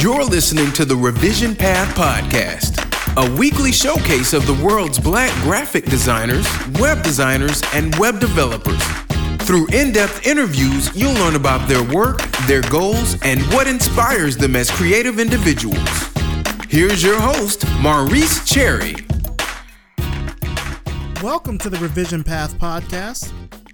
You're listening to the Revision Path Podcast, a weekly showcase of the world's black graphic designers, web designers, and web developers. Through in depth interviews, you'll learn about their work, their goals, and what inspires them as creative individuals. Here's your host, Maurice Cherry. Welcome to the Revision Path Podcast.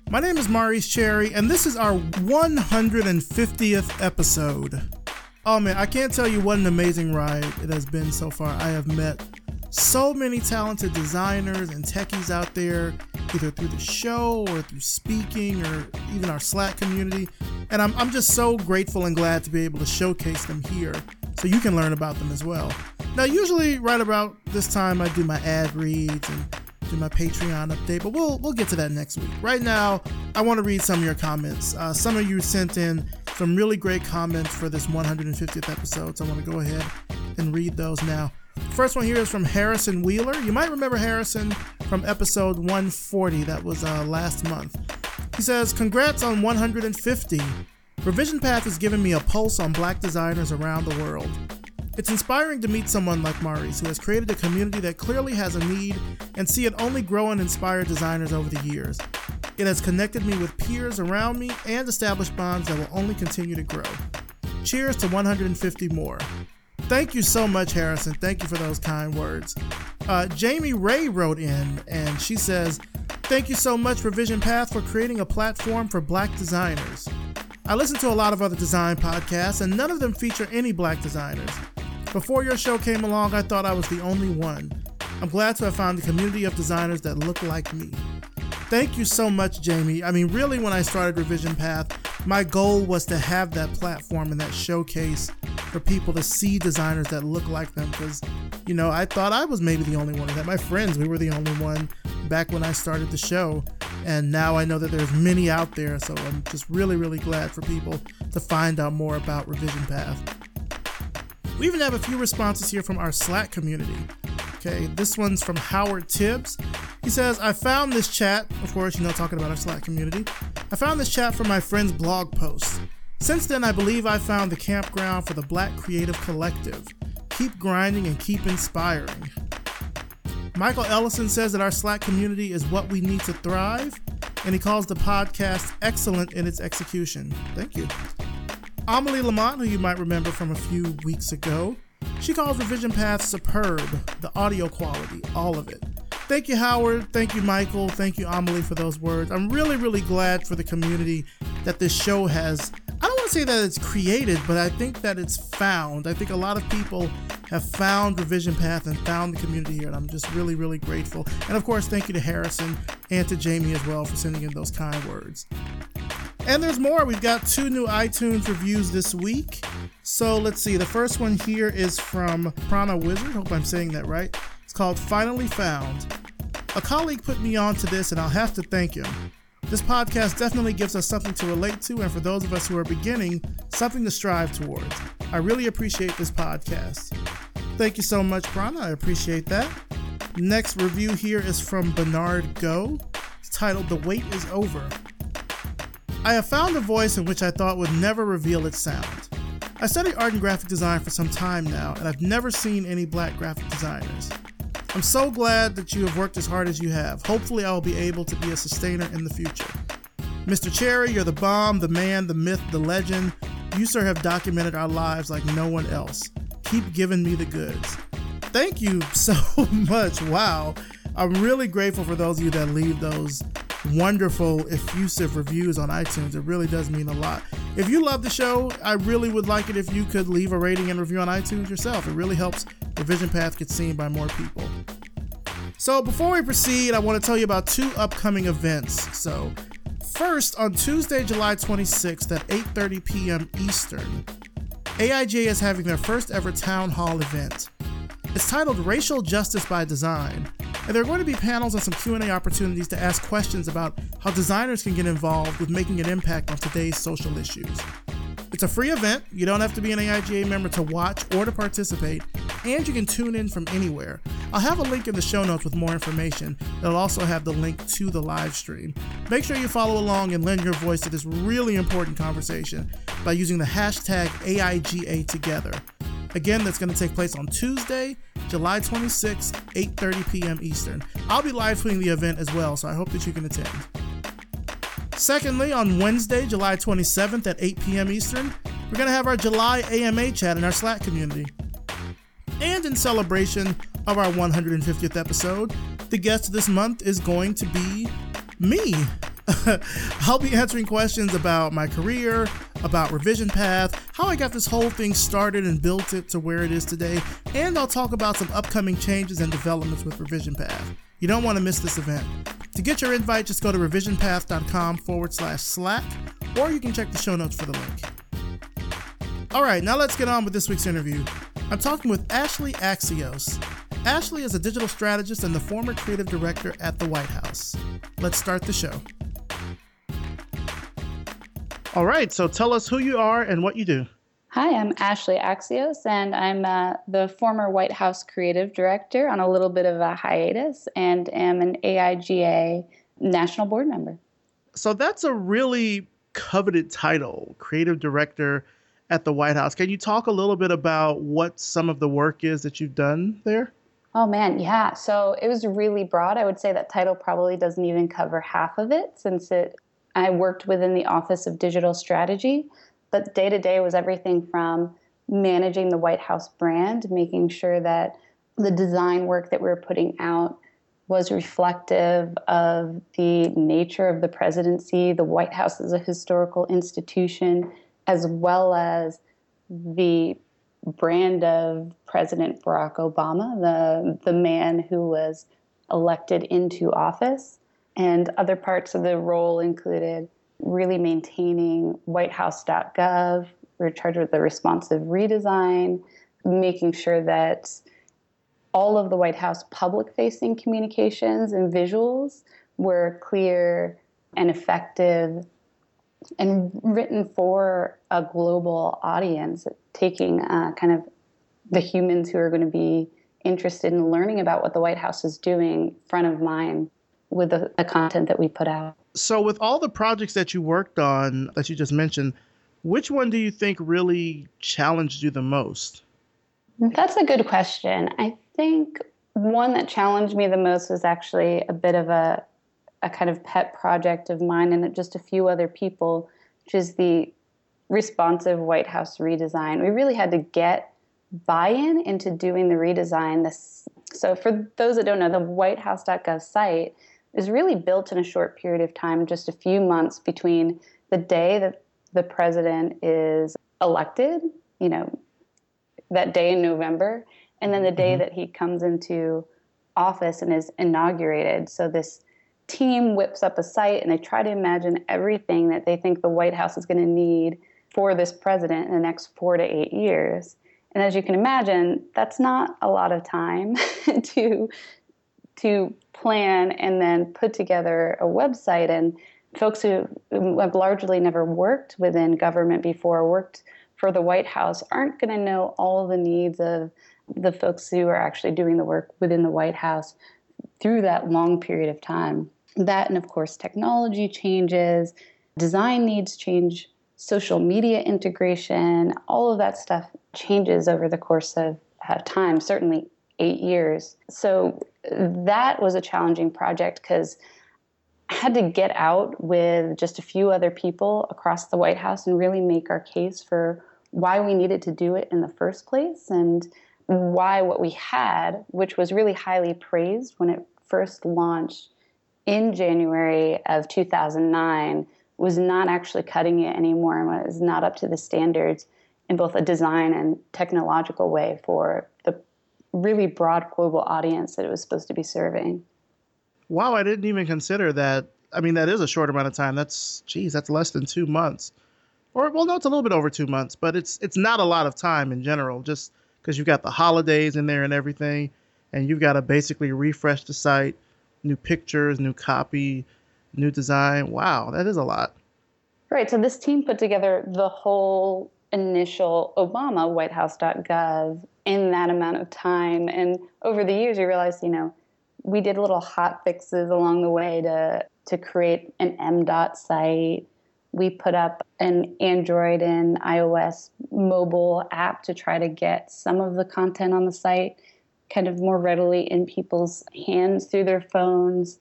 My name is Maurice Cherry, and this is our 150th episode. Oh man, I can't tell you what an amazing ride it has been so far. I have met so many talented designers and techies out there, either through the show or through speaking or even our Slack community. And I'm, I'm just so grateful and glad to be able to showcase them here so you can learn about them as well. Now, usually, right about this time, I do my ad reads and do my Patreon update, but we'll we'll get to that next week. Right now, I want to read some of your comments. Uh, some of you sent in some really great comments for this 150th episode, so I want to go ahead and read those now. First one here is from Harrison Wheeler. You might remember Harrison from episode 140, that was uh, last month. He says, Congrats on 150. Revision Path has given me a pulse on black designers around the world. It's inspiring to meet someone like Maurice, who has created a community that clearly has a need and see it only grow and inspire designers over the years. It has connected me with peers around me and established bonds that will only continue to grow. Cheers to 150 more. Thank you so much, Harrison. Thank you for those kind words. Uh, Jamie Ray wrote in and she says, Thank you so much, Revision Path, for creating a platform for black designers. I listen to a lot of other design podcasts, and none of them feature any black designers. Before your show came along, I thought I was the only one. I'm glad to have found a community of designers that look like me. Thank you so much, Jamie. I mean, really, when I started Revision Path, my goal was to have that platform and that showcase for people to see designers that look like them because, you know, I thought I was maybe the only one. That my friends, we were the only one back when I started the show. And now I know that there's many out there. So I'm just really, really glad for people to find out more about Revision Path. We even have a few responses here from our Slack community. Okay, this one's from Howard Tibbs. He says, I found this chat, of course, you know, talking about our Slack community. I found this chat from my friend's blog post. Since then, I believe I found the campground for the Black Creative Collective. Keep grinding and keep inspiring. Michael Ellison says that our Slack community is what we need to thrive, and he calls the podcast excellent in its execution. Thank you. Amelie Lamont, who you might remember from a few weeks ago, she calls Revision Path superb, the audio quality, all of it. Thank you, Howard. Thank you, Michael. Thank you, Amelie, for those words. I'm really, really glad for the community that this show has. I don't want to say that it's created, but I think that it's found. I think a lot of people have found Revision Path and found the community here, and I'm just really, really grateful. And of course, thank you to Harrison and to Jamie as well for sending in those kind words. And there's more. We've got two new iTunes reviews this week. So let's see. The first one here is from Prana Wizard. Hope I'm saying that right. It's called Finally Found. A colleague put me on to this, and I'll have to thank him. This podcast definitely gives us something to relate to, and for those of us who are beginning, something to strive towards. I really appreciate this podcast. Thank you so much, Prana. I appreciate that. Next review here is from Bernard Go. It's titled The Wait is Over. I have found a voice in which I thought would never reveal its sound. I study art and graphic design for some time now, and I've never seen any black graphic designers. I'm so glad that you have worked as hard as you have. Hopefully, I will be able to be a sustainer in the future. Mr. Cherry, you're the bomb, the man, the myth, the legend. You, sir, have documented our lives like no one else. Keep giving me the goods. Thank you so much. Wow. I'm really grateful for those of you that leave those wonderful, effusive reviews on iTunes. It really does mean a lot. If you love the show, I really would like it if you could leave a rating and review on iTunes yourself. It really helps Revision Path get seen by more people. So before we proceed, I want to tell you about two upcoming events. So first, on Tuesday, July 26th at 8:30 p.m. Eastern, AIGA is having their first ever town hall event. It's titled Racial Justice by Design, and there are going to be panels and some Q&A opportunities to ask questions about how designers can get involved with making an impact on today's social issues. It's a free event. You don't have to be an AIGA member to watch or to participate, and you can tune in from anywhere. I'll have a link in the show notes with more information. It'll also have the link to the live stream. Make sure you follow along and lend your voice to this really important conversation by using the hashtag AIGA together. Again, that's going to take place on Tuesday, July 26, 8:30 p.m. Eastern. I'll be live tweeting the event as well, so I hope that you can attend. Secondly, on Wednesday, July 27th at 8 p.m. Eastern, we're going to have our July AMA chat in our Slack community. And in celebration of our 150th episode, the guest this month is going to be me. I'll be answering questions about my career, about Revision Path, how I got this whole thing started and built it to where it is today, and I'll talk about some upcoming changes and developments with Revision Path. You don't want to miss this event. To get your invite, just go to revisionpath.com forward slash Slack, or you can check the show notes for the link. All right, now let's get on with this week's interview. I'm talking with Ashleigh Axios. Ashleigh is a digital strategist and the former creative director at the White House. Let's start the show. All right, so tell us who you are and what you do. Hi, I'm Ashleigh Axios, and I'm uh, the former White House creative director on a little bit of a hiatus and am an AIGA national board member. So that's a really coveted title, creative director at the White House. Can you talk a little bit about what some of the work is that you've done there? Oh man, yeah. So it was really broad. I would say that title probably doesn't even cover half of it since it I worked within the Office of Digital Strategy, but day to day was everything from managing the White House brand, making sure that the design work that we were putting out was reflective of the nature of the presidency. The White House is a historical institution, as well as the brand of President Barack Obama, the, the man who was elected into office. And other parts of the role included really maintaining whitehouse.gov. We are charged with the responsive redesign, making sure that all of the White House public facing communications and visuals were clear and effective and written for a global audience, taking uh, kind of the humans who are going to be interested in learning about what the White House is doing front of mind with the, the content that we put out. So, with all the projects that you worked on that you just mentioned, which one do you think really challenged you the most? That's a good question. I think one that challenged me the most was actually a bit of a, a kind of pet project of mine and just a few other people, which is the responsive White House redesign. We really had to get buy in into doing the redesign. This, so, for those that don't know, the whitehouse.gov site is really built in a short period of time, just a few months between the day that the president is elected, you know, that day in November, and then the day mm-hmm. that he comes into office and is inaugurated. So this team whips up a site and they try to imagine everything that they think the White House is going to need for this president in the next four to eight years. And as you can imagine, that's not a lot of time to to plan and then put together a website. And folks who have largely never worked within government before, worked for the White House, aren't going to know all the needs of the folks who are actually doing the work within the White House through that long period of time. That, and of course, technology changes, design needs change, social media integration, all of that stuff changes over the course of, time, certainly eight years. So that was a challenging project because I had to get out with just a few other people across the White House and really make our case for why we needed to do it in the first place and why what we had, which was really highly praised when it first launched in January of 2009, was not actually cutting it anymore and was not up to the standards in both a design and technological way for the really broad global audience that it was supposed to be serving. Wow, I didn't even consider that. I mean, that is a short amount of time. That's geez, that's less than two months. Or well, no, it's a little bit over two months, but it's it's not a lot of time in general. Just because you've got the holidays in there and everything, and you've got to basically refresh the site, new pictures, new copy, new design. Wow, that is a lot. Right. So this team put together the whole initial Obama WhiteHouse.gov in that amount of time. And over the years, you realize, you know, we did little hot fixes along the way to to create an MDOT site. we put up an Android and iOS mobile app to try to get some of the content on the site kind of more readily in people's hands through their phones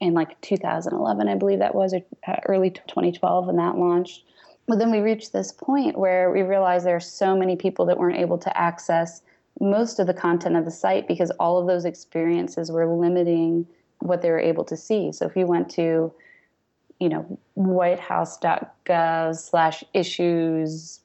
in like 2011, I believe that was, or uh, early 2012 when that launched. But then we reached this point where we realized there are so many people that weren't able to access most of the content of the site because all of those experiences were limiting what they were able to see. So if you went to, you know, whitehouse.gov slash issues,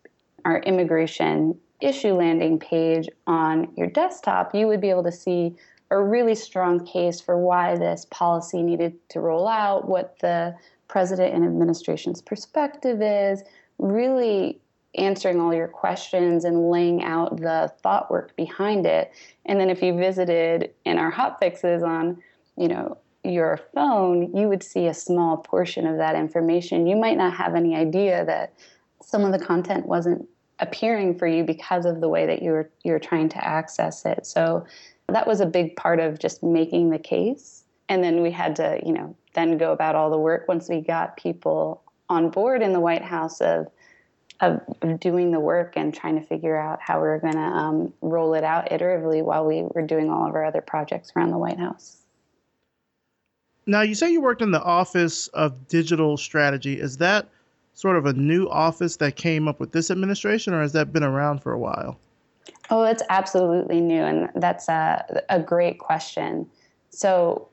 our immigration issue landing page on your desktop, you would be able to see a really strong case for why this policy needed to roll out, what the president and administration's perspective is, really answering all your questions and laying out the thought work behind it. And then if you visited in our hot fixes on, you know, your phone, you would see a small portion of that information. You might not have any idea that some of the content wasn't appearing for you because of the way that you're you're trying to access it. So that was a big part of just making the case. And then we had to, you know, then go about all the work once we got people on board in the White House of of doing the work and trying to figure out how we were going to um, roll it out iteratively while we were doing all of our other projects around the White House. Now, you say you worked in the Office of Digital Strategy. Is that sort of a new office that came up with this administration, or has that been around for a while? Oh, it's absolutely new, and that's a, a great question. So,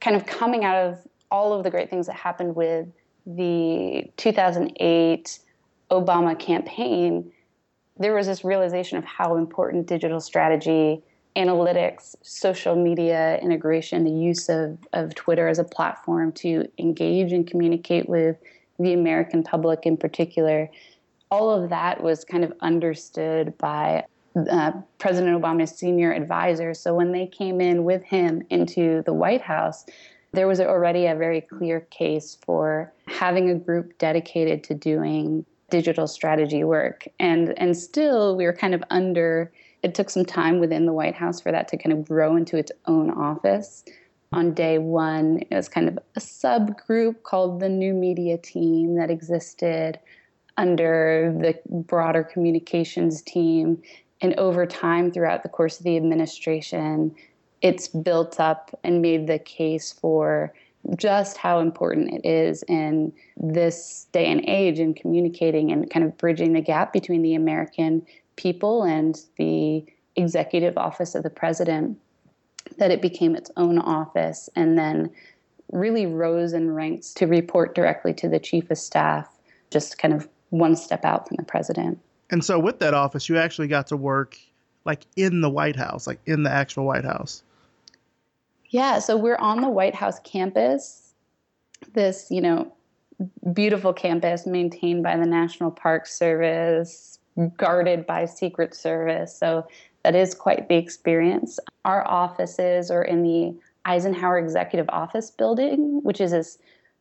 kind of coming out of all of the great things that happened with the 2008 Obama campaign, there was this realization of how important digital strategy, analytics, social media integration, the use of, of Twitter as a platform to engage and communicate with the American public in particular, all of that was kind of understood by uh, President Obama's senior advisors. So when they came in with him into the White House, there was already a very clear case for having a group dedicated to doing digital strategy work. And and still we were kind of under it took some time within the White House for that to kind of grow into its own office on day one, it was kind of a subgroup called the New Media Team that existed under the broader communications team. And over time, throughout the course of the administration, it's built up and made the case for just how important it is in this day and age in communicating and kind of bridging the gap between the American people and the executive office of the president that it became its own office and then really rose in ranks to report directly to the chief of staff, just kind of one step out from the president. And so, with that office, you actually got to work like in the White House, like in the actual White House. Yeah, so we're on the White House campus, this, you know, beautiful campus maintained by the National Park Service, guarded by Secret Service. So that is quite the experience. Our offices are in the Eisenhower Executive Office building, which is this,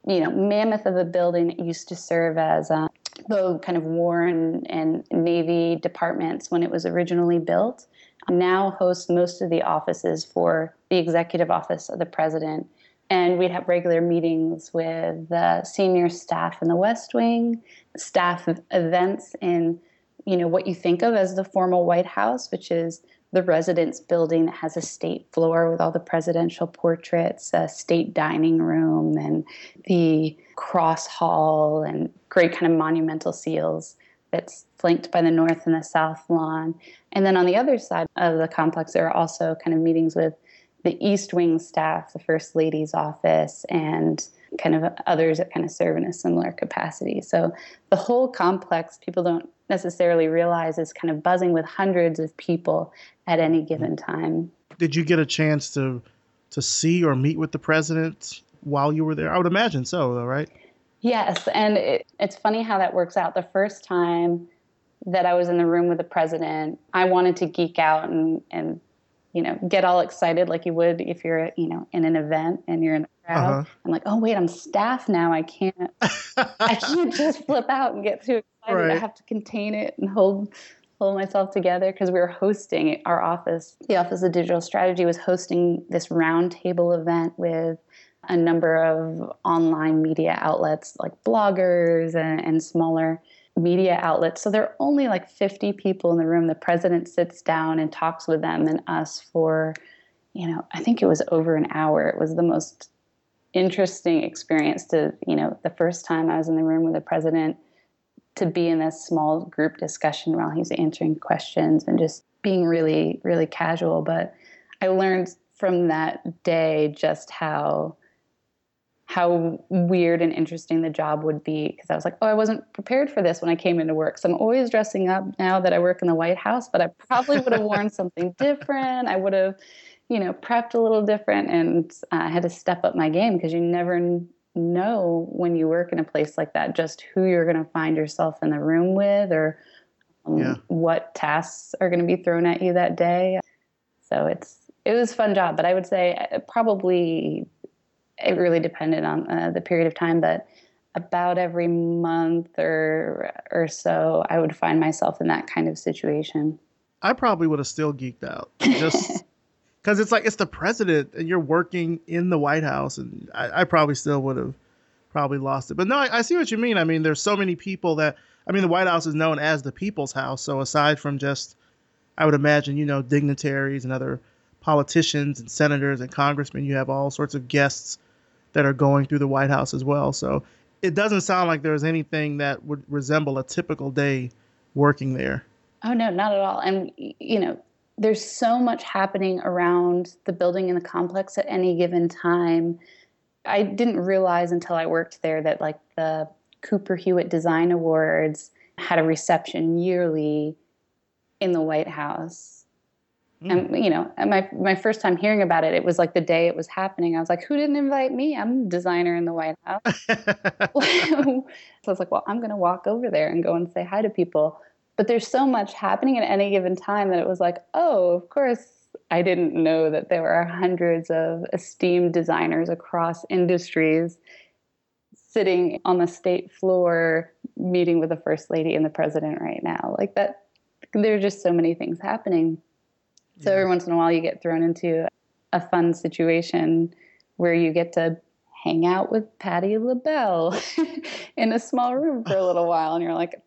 you know, mammoth of a building that used to serve as uh, the kind of War and, and Navy departments when it was originally built. Now hosts most of the offices for the Executive Office of the President. And we'd have regular meetings with the senior staff in the West Wing, staff events in you know what you think of as the formal White House, which is the residence building that has a state floor with all the presidential portraits, a state dining room, and the cross hall, and great kind of monumental seals that's flanked by the north and the south lawn. And then on the other side of the complex, there are also kind of meetings with the East Wing staff, the First Lady's office, and kind of others that kind of serve in a similar capacity. So the whole complex, people don't necessarily realize is kind of buzzing with hundreds of people at any given time. Did you get a chance to to see or meet with the president while you were there? I would imagine so, though, right? Yes, and it, it's funny how that works out. The first time that I was in the room with the president, I wanted to geek out and and you know get all excited like you would if you're you know in an event and you're in a crowd. Uh-huh. I'm like, oh wait, I'm staff now. I can't I can't just flip out and get too excited. Right. I have to contain it and hold hold myself together because we were hosting our office. The Office of Digital Strategy was hosting this roundtable event with a number of online media outlets like bloggers and, and smaller media outlets. So there are only like 50 people in the room. The president sits down and talks with them and us for, you know, I think it was over an hour. It was the most interesting experience to, you know, the first time I was in the room with the president to be in this small group discussion while he's answering questions and just being really, really casual. But I learned from that day just how how weird and interesting the job would be because I was like, oh, I wasn't prepared for this when I came into work. So I'm always dressing up now that I work in the White House, but I probably would have worn something different. I would have, you know, prepped a little different and uh, I had to step up my game because you never know when you work in a place like that just who you're going to find yourself in the room with or um, yeah. what tasks are going to be thrown at you that day. So it's it was a fun job, but I would say uh, probably it really depended on uh, the period of time, but about every month or or so, I would find myself in that kind of situation. I probably would have still geeked out just because it's like it's the president and you're working in the White House, and I, I probably still would have probably lost it. But no, I, I, see what you mean. I mean, there's so many people that I mean, the White House is known as the people's house. So aside from just, I would imagine, you know, dignitaries and other politicians and senators and congressmen, you have all sorts of guests that are going through the White House as well. So it doesn't sound like there's anything that would resemble a typical day working there. Oh no, not at all. And you know, there's so much happening around the building and the complex at any given time. I didn't realize until I worked there that like the Cooper Hewitt Design Awards had a reception yearly in the White House Mm. And you know, and my my first time hearing about it, it was like the day it was happening. I was like, "Who didn't invite me? I'm designer in the White House." so I was like, "Well, I'm going to walk over there and go and say hi to people." But there's so much happening at any given time that it was like, "Oh, of course." I didn't know that there were hundreds of esteemed designers across industries sitting on the state floor meeting with the first lady and the president right now. Like that, there are just so many things happening. So yeah. every once in a while, you get thrown into a fun situation where you get to hang out with Patti LaBelle in a small room for a little while, and you're like,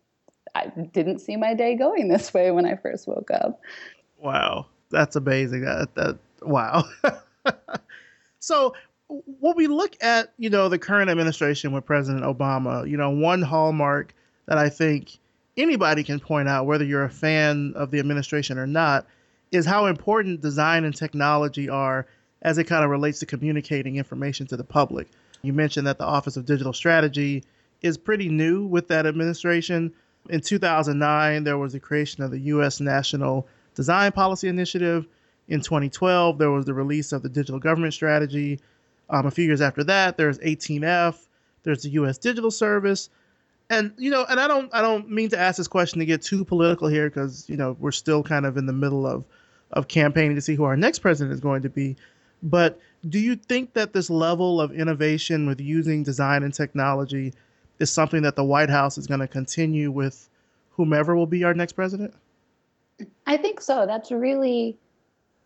I didn't see my day going this way when I first woke up. Wow, that's amazing. That, that wow. so when we look at you know the current administration with President Obama, you know one hallmark that I think anybody can point out, whether you're a fan of the administration or not, is how important design and technology are as it kind of relates to communicating information to the public. You mentioned that the Office of Digital Strategy is pretty new with that administration. In 2009, there was the creation of the U.S. National Design Policy Initiative. In 2012, there was the release of the Digital Government Strategy. Um, a few years after that, there's 18F. There's the U.S. Digital Service and you know, and I don't, I don't mean to ask this question to get too political here because you know we're still kind of in the middle of of campaigning to see who our next president is going to be. But do you think that this level of innovation with using design and technology is something that the White House is going to continue with whomever will be our next president? I think so. That's really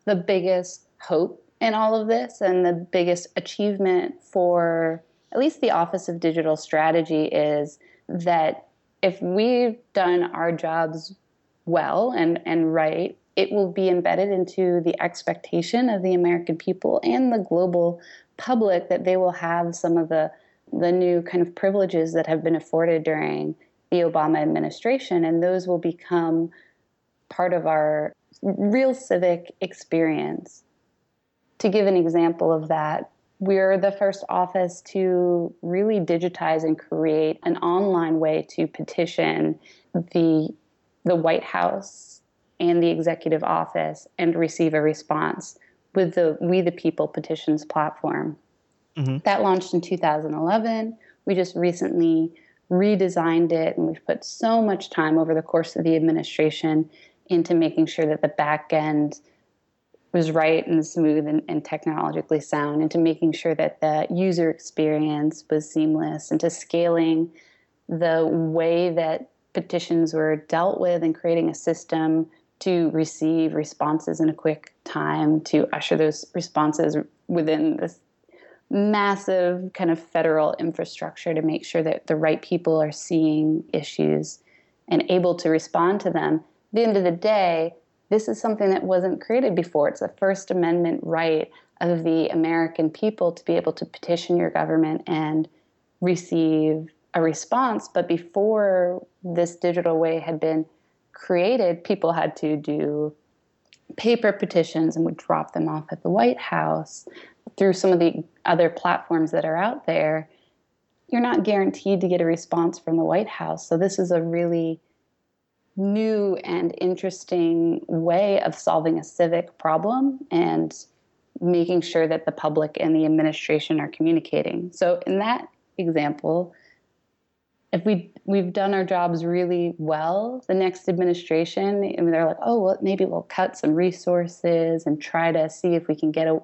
the biggest hope in all of this and the biggest achievement for at least the Office of Digital Strategy is that if we've done our jobs well and, and right, it will be embedded into the expectation of the American people and the global public that they will have some of the the new kind of privileges that have been afforded during the Obama administration, and those will become part of our real civic experience. To give an example of that, we're the first office to really digitize and create an online way to petition the the White House and the executive office and receive a response with the We the People petitions platform. Mm-hmm. That launched in 2011. We just recently redesigned it and we've put so much time over the course of the administration into making sure that the back end was right and smooth and, and, technologically sound, into making sure that the user experience was seamless, into scaling the way that petitions were dealt with and creating a system to receive responses in a quick time, to usher those responses within this massive kind of federal infrastructure to make sure that the right people are seeing issues and able to respond to them. At the end of the day, this is something that wasn't created before. It's a First Amendment right of the American people to be able to petition your government and receive a response. But before this digital way had been created, people had to do paper petitions and would drop them off at the White House through some of the other platforms that are out there. You're not guaranteed to get a response from the White House. So, this is a really new and interesting way of solving a civic problem and making sure that the public and the administration are communicating. So, in that example, if we we've done our jobs really well, the next administration, they're like, oh, well, maybe we'll cut some resources and try to see if we can get a,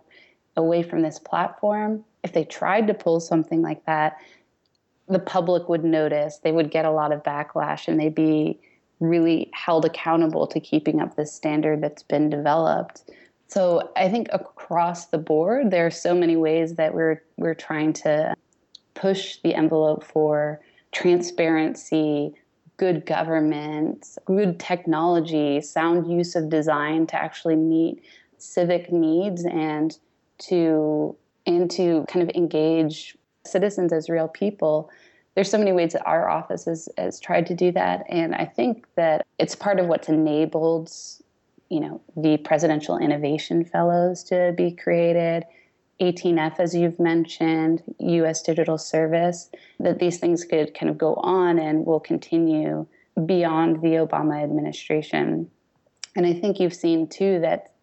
away from this platform. If they tried to pull something like that, the public would notice. They would get a lot of backlash, and they'd be really held accountable to keeping up this standard that's been developed. So I think across the board, there are so many ways that we're we're trying to push the envelope for transparency, good government, good technology, sound use of design to actually meet civic needs and to and to kind of engage citizens as real people. There's so many ways that our office has, has tried to do that, and I think that it's part of what's enabled, you know, the Presidential Innovation Fellows to be created 18F, as you've mentioned, US Digital Service, that these things could kind of go on and will continue beyond the Obama administration. And I think you've seen too that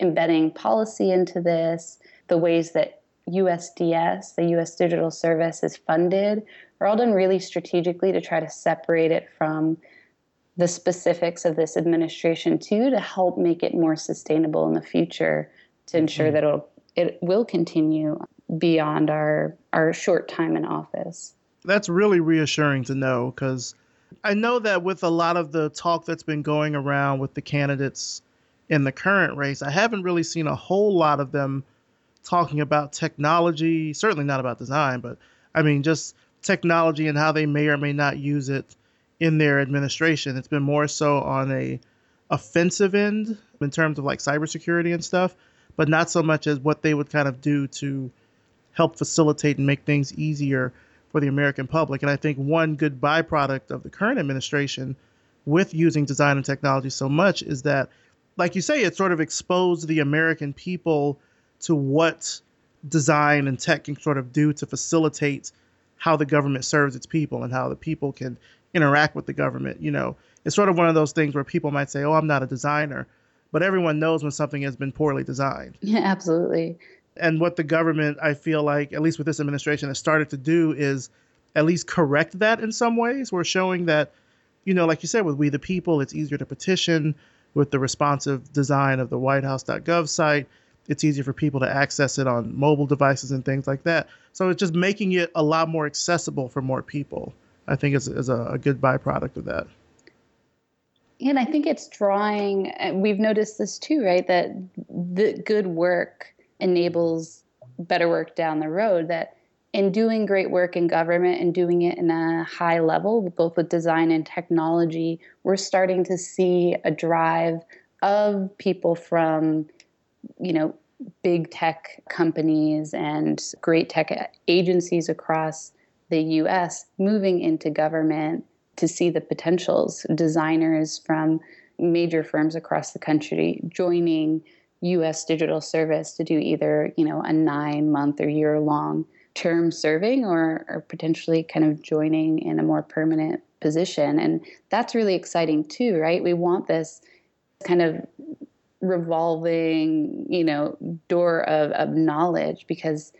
embedding policy into this, the ways that USDS, the US Digital Service, is funded, are all done really strategically to try to separate it from the specifics of this administration too to help make it more sustainable in the future to ensure mm-hmm. that it'll it will continue beyond our our short time in office. That's really reassuring to know because I know that with a lot of the talk that's been going around with the candidates in the current race, I haven't really seen a whole lot of them talking about technology, certainly not about design, but I mean just technology and how they may or may not use it in their administration. It's been more so on a offensive end in terms of like cybersecurity and stuff but not so much as what they would kind of do to help facilitate and make things easier for the American public. And I think one good byproduct of the current administration with using design and technology so much is that, like you say, it sort of exposed the American people to what design and tech can sort of do to facilitate how the government serves its people and how the people can interact with the government. You know, it's sort of one of those things where people might say, "Oh, I'm not a designer," but everyone knows when something has been poorly designed. Yeah, absolutely. And what the government, I feel like, at least with this administration, has started to do is at least correct that in some ways. We're showing that, you know, like you said, with We the People, it's easier to petition. With the responsive design of the whitehouse.gov site, it's easier for people to access it on mobile devices and things like that. So it's just making it a lot more accessible for more people. I think is, is a, a good byproduct of that and I think it's drawing, uh, we've noticed this too, right? That the good work enables better work down the road. That in doing great work in government and doing it in a high level, both with design and technology, we're starting to see a drive of people from, you know, big tech companies and great tech agencies across the US moving into government to see the potentials. Designers from major firms across the country joining U.S. Digital Service to do either you know a nine month or year long term serving or, or potentially kind of joining in a more permanent position and that's really exciting too right we want this kind of revolving you know door of, of knowledge because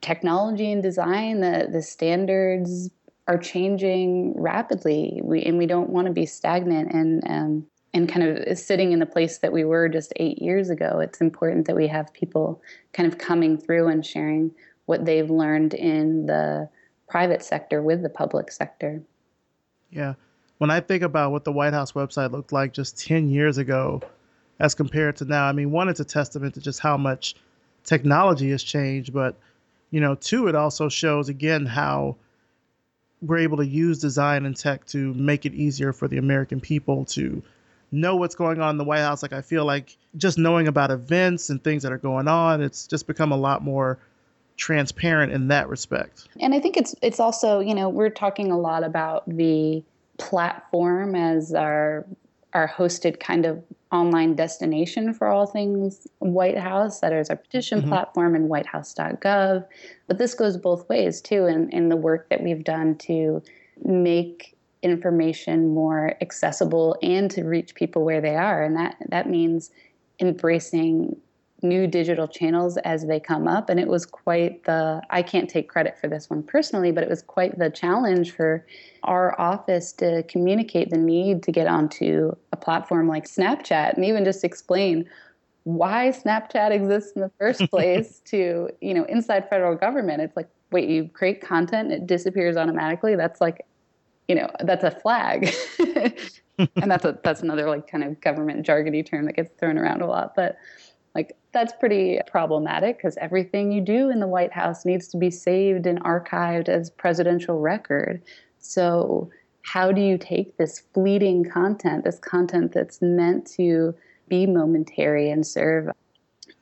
technology and design the the standards are changing rapidly. We and we don't want to be stagnant and um, and kind of sitting in the place that we were just eight years ago. It's important that we have people kind of coming through and sharing what they've learned in the private sector with the public sector. Yeah. When I think about what the White House website looked like just 10 years ago as compared to now, I mean, one, it's a testament to just how much technology has changed, but you know, two, it also shows again how we're able to use design and tech to make it easier for the American people to know what's going on in the White House. Like I feel like just knowing about events and things that are going on, it's just become a lot more transparent in that respect. And I think it's it's also, you know, we're talking a lot about the platform as our our hosted kind of online destination for all things White House. That is our petition mm-hmm. platform and whitehouse.gov. But this goes both ways too in, in the work that we've done to make information more accessible and to reach people where they are. And that, that means embracing new digital channels as they come up. And it was quite the, I can't take credit for this one personally, but it was quite the challenge for our office to communicate the need to get onto a platform like Snapchat and even just explain why Snapchat exists in the first place to, you know, inside federal government. It's like, wait, you create content, it disappears automatically. That's like, you know, that's a flag. and that's a that's another like kind of government jargony term that gets thrown around a lot. But like that's pretty problematic because everything you do in the White House needs to be saved and archived as presidential record. So, how do you take this fleeting content, this content that's meant to be momentary and serve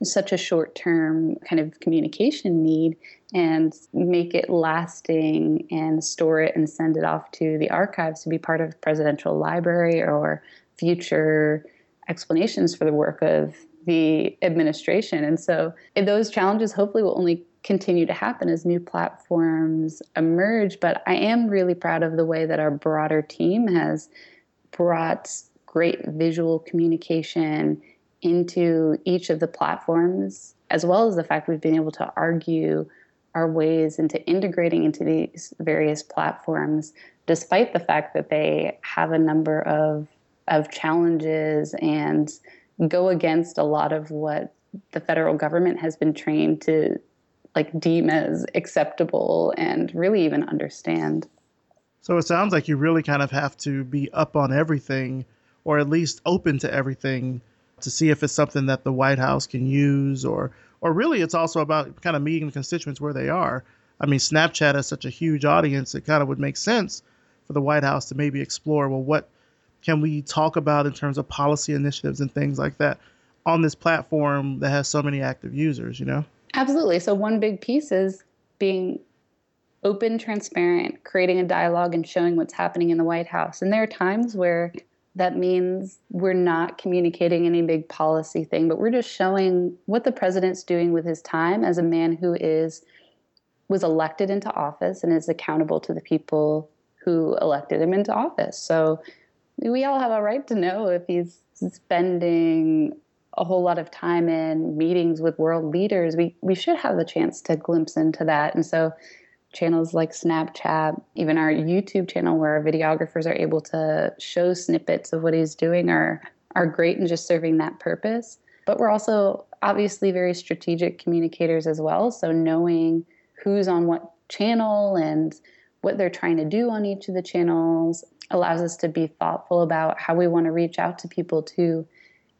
such a short term kind of communication need and make it lasting and store it and send it off to the archives to be part of presidential library or future explanations for the work of the administration. And so those challenges hopefully will only continue to happen as new platforms emerge. But I am really proud of the way that our broader team has brought great visual communication into each of the platforms, as well as the fact we've been able to argue our ways into integrating into these various platforms, despite the fact that they have a number of of challenges and go against a lot of what the federal government has been trained to like deem as acceptable and really even understand. So it sounds like you really kind of have to be up on everything or at least open to everything to see if it's something that the White House can use or or really it's also about kind of meeting the constituents where they are. I mean, Snapchat has such a huge audience, it kind of would make sense for the White House to maybe explore well what can we talk about in terms of policy initiatives and things like that on this platform that has so many active users, you know? Absolutely. So, one big piece is being open, transparent, creating a dialogue, and showing what's happening in the White House. And there are times where that means we're not communicating any big policy thing, but we're just showing what the president's doing with his time as a man who is was elected into office and is accountable to the people who elected him into office. So we all have a right to know if he's spending a whole lot of time in meetings with world leaders. We we should have the chance to glimpse into that. And so channels like Snapchat, even our YouTube channel where our videographers are able to show snippets of what he's doing are are great in just serving that purpose. But we're also obviously very strategic communicators as well. So knowing who's on what channel and what they're trying to do on each of the channels allows us to be thoughtful about how we want to reach out to people to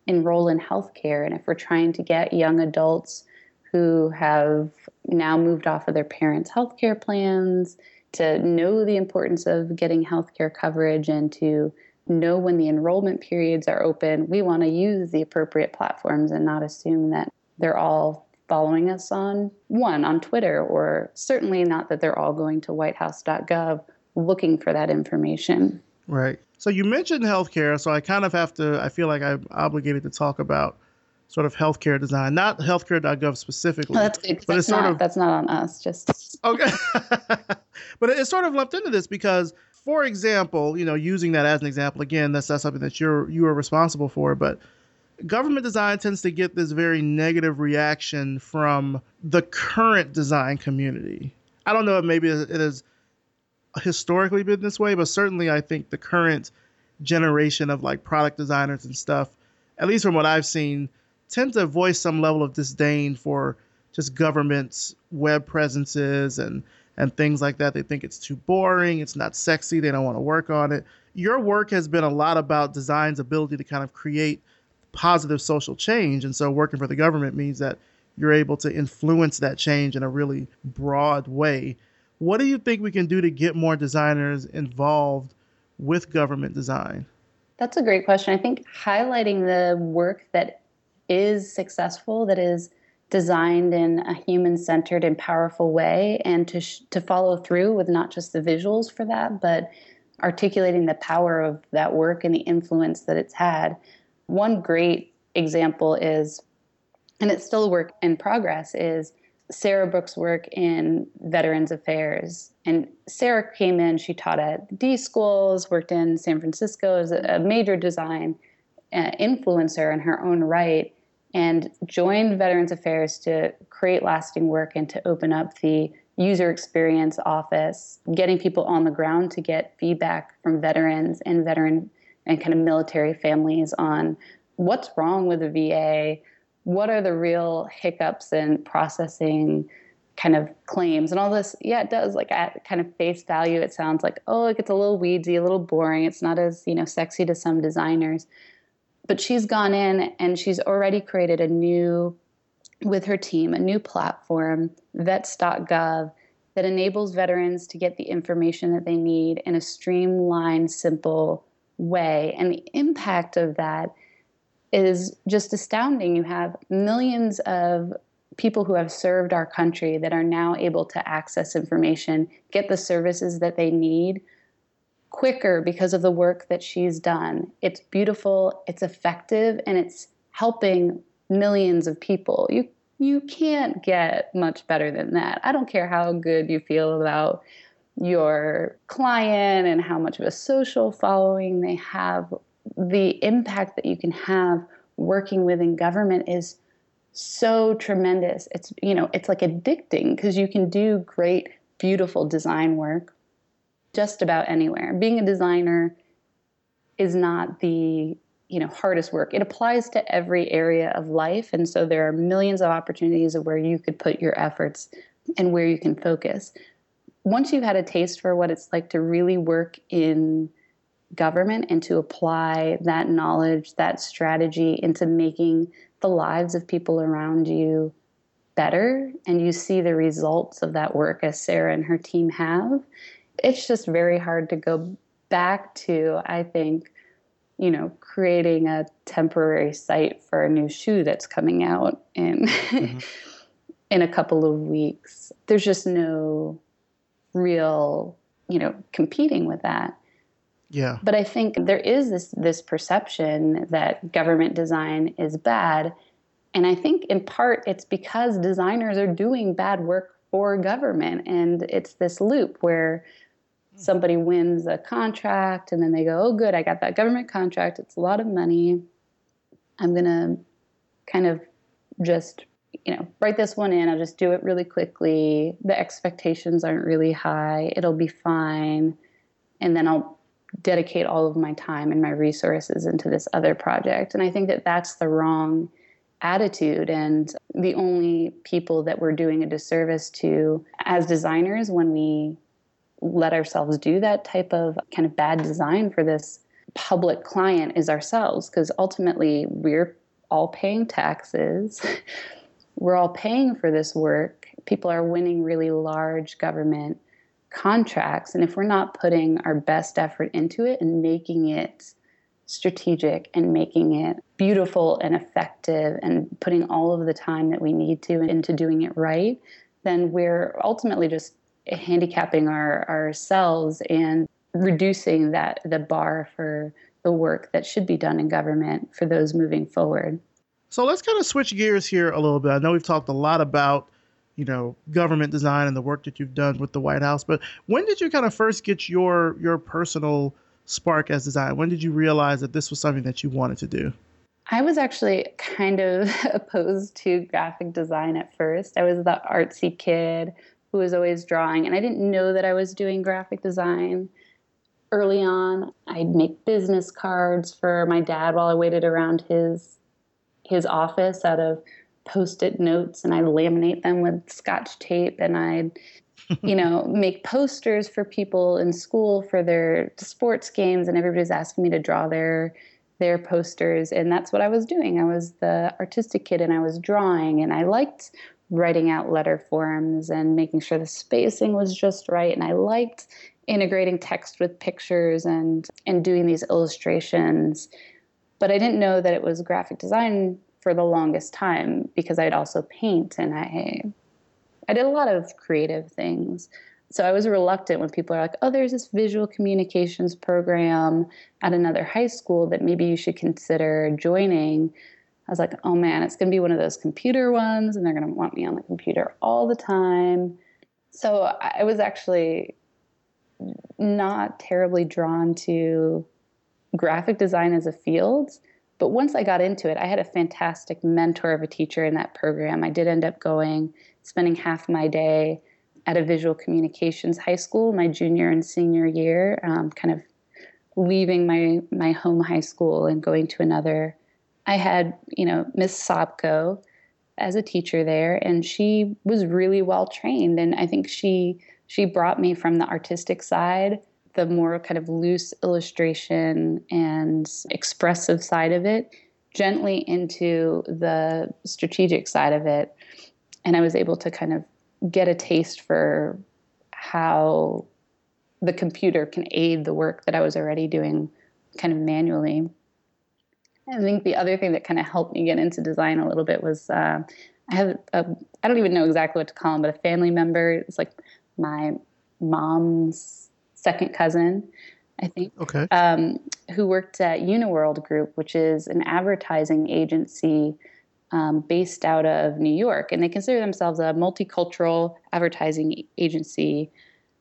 enroll in healthcare. And if we're trying to get young adults who have now moved off of their parents' healthcare plans to know the importance of getting healthcare coverage and to know when the enrollment periods are open, we want to use the appropriate platforms and not assume that they're all following us on one on Twitter or certainly not that they're all going to whitehouse.gov looking for that information. Right. So you mentioned healthcare, so I kind of have to. I feel like I'm obligated to talk about sort of healthcare design, not healthcare.gov specifically. Oh, that's good. But that's it's sort not, of that's not on us. Just okay. but it's sort of lumped into this because, for example, you know, using that as an example again, that's not something that you're you are responsible for, but government design tends to get this very negative reaction from the current design community. I don't know if maybe it is historically been this way, but certainly I think the current generation of like product designers and stuff, at least from what I've seen, tend to voice some level of disdain for just government's web presences and and things like that. They think it's too boring, it's not sexy, they don't want to work on it. Your work has been a lot about design's ability to kind of create positive social change, and so working for the government means that you're able to influence that change in a really broad way. What do you think we can do to get more designers involved with government design? That's a great question. I think highlighting the work that is successful, that is designed in a human-centered and powerful way, and to sh- to follow through with not just the visuals for that, but articulating the power of that work and the influence that it's had. One great example is, and it's still a work in progress, is Sarah Brooks' work in Veterans Affairs. And Sarah came in, she taught at D schools, worked in San Francisco as a major design uh, influencer in her own right, and joined Veterans Affairs to create lasting work and to open up the user experience office, getting people on the ground to get feedback from veterans and veteran and kind of military families on what's wrong with the VA, what are the real hiccups in processing kind of claims? And all this yeah it does like at kind of face value it sounds like oh it gets a little weedy a little boring. It's not as you know sexy to some designers. But she's gone in and she's already created a new with her team a new platform vets.gov that enables veterans to get the information that they need in a streamlined simple way. And the impact of that is just astounding. You have millions of people who have served our country that are now able to access information, get the services that they need quicker because of the work that she's done. It's beautiful, it's effective, and it's helping millions of people. You you can't get much better than that. I don't care how good you feel about your client and how much of a social following they have the impact that you can have working within government is so tremendous. It's you know, it's like addicting because you can do great, beautiful design work just about anywhere. Being a designer is not the you know hardest work. It applies to every area of life, and so there are millions of opportunities of where you could put your efforts and where you can focus. Once you've had a taste for what it's like to really work in government and to apply that knowledge, that strategy into making the lives of people around you better and you see the results of that work as Sarah and her team have, it's just very hard to go back to, I think, you know, creating a temporary site for a new shoe that's coming out in mm-hmm. in a couple of weeks. There's just no real, you know, competing with that. Yeah. But I think there is this this perception that government design is bad. And I think in part it's because designers are doing bad work for government. And it's this loop where somebody wins a contract and then they go, oh, good, I got that government contract. It's a lot of money. I'm going to kind of just, you know, write this one in. I'll just do it really quickly. The expectations aren't really high. It'll be fine. And then I'll dedicate all of my time and my resources into this other project. And I think that that's the wrong attitude and the only people that we're doing a disservice to as designers when we let ourselves do that type of kind of bad design for this public client is ourselves because ultimately we're all paying taxes we're all paying for this work people are winning really large government contracts. And if we're not putting our best effort into it and making it strategic and making it beautiful and effective and putting all of the time that we need to into doing it right, then we're ultimately just handicapping our ourselves and reducing that the bar for the work that should be done in government for those moving forward. So let's kind of switch gears here a little bit. I know we've talked a lot about you know government design and the work that you've done with the White House. But when did you kind of first get your your personal spark as design? When did you realize that this was something that you wanted to do? I was actually kind of opposed to graphic design at first. I was the artsy kid who was always drawing, and I didn't know that I was doing graphic design. Early on, I'd make business cards for my dad while I waited around his his office out of post-it notes and I laminate them with scotch tape and I'd you know make posters for people in school for their sports games and everybody's asking me to draw their their posters and that's what I was doing. I was the artistic kid and I was drawing and I liked writing out letter forms and making sure the spacing was just right and I liked integrating text with pictures and and doing these illustrations. But I didn't know that it was graphic design for the longest time because I'd also paint and I I did a lot of creative things. So I was reluctant when people are like, "Oh, there's this visual communications program at another high school that maybe you should consider joining." I was like, "Oh man, it's going to be one of those computer ones and they're going to want me on the computer all the time." So I was actually not terribly drawn to graphic design as a field. But once I got into it, I had a fantastic mentor of a teacher in that program. I did end up going, spending half my day at a visual communications high school my junior and senior year, um, kind of leaving my, my home high school and going to another. I had, you know, Miss Sobko as a teacher there, and she was really well trained. And I think she she brought me from the artistic side, the more kind of loose illustration and expressive side of it, gently into the strategic side of it. And I was able to kind of get a taste for how the computer can aid the work that I was already doing kind of manually. I think the other thing that kind of helped me get into design a little bit was uh, I have a, I don't even know exactly what to call him, but a family member. It's like my mom's second cousin, I think. Okay. Um, who worked at Uniworld Group, which is an advertising agency um, based out of New York, and they consider themselves a multicultural advertising agency.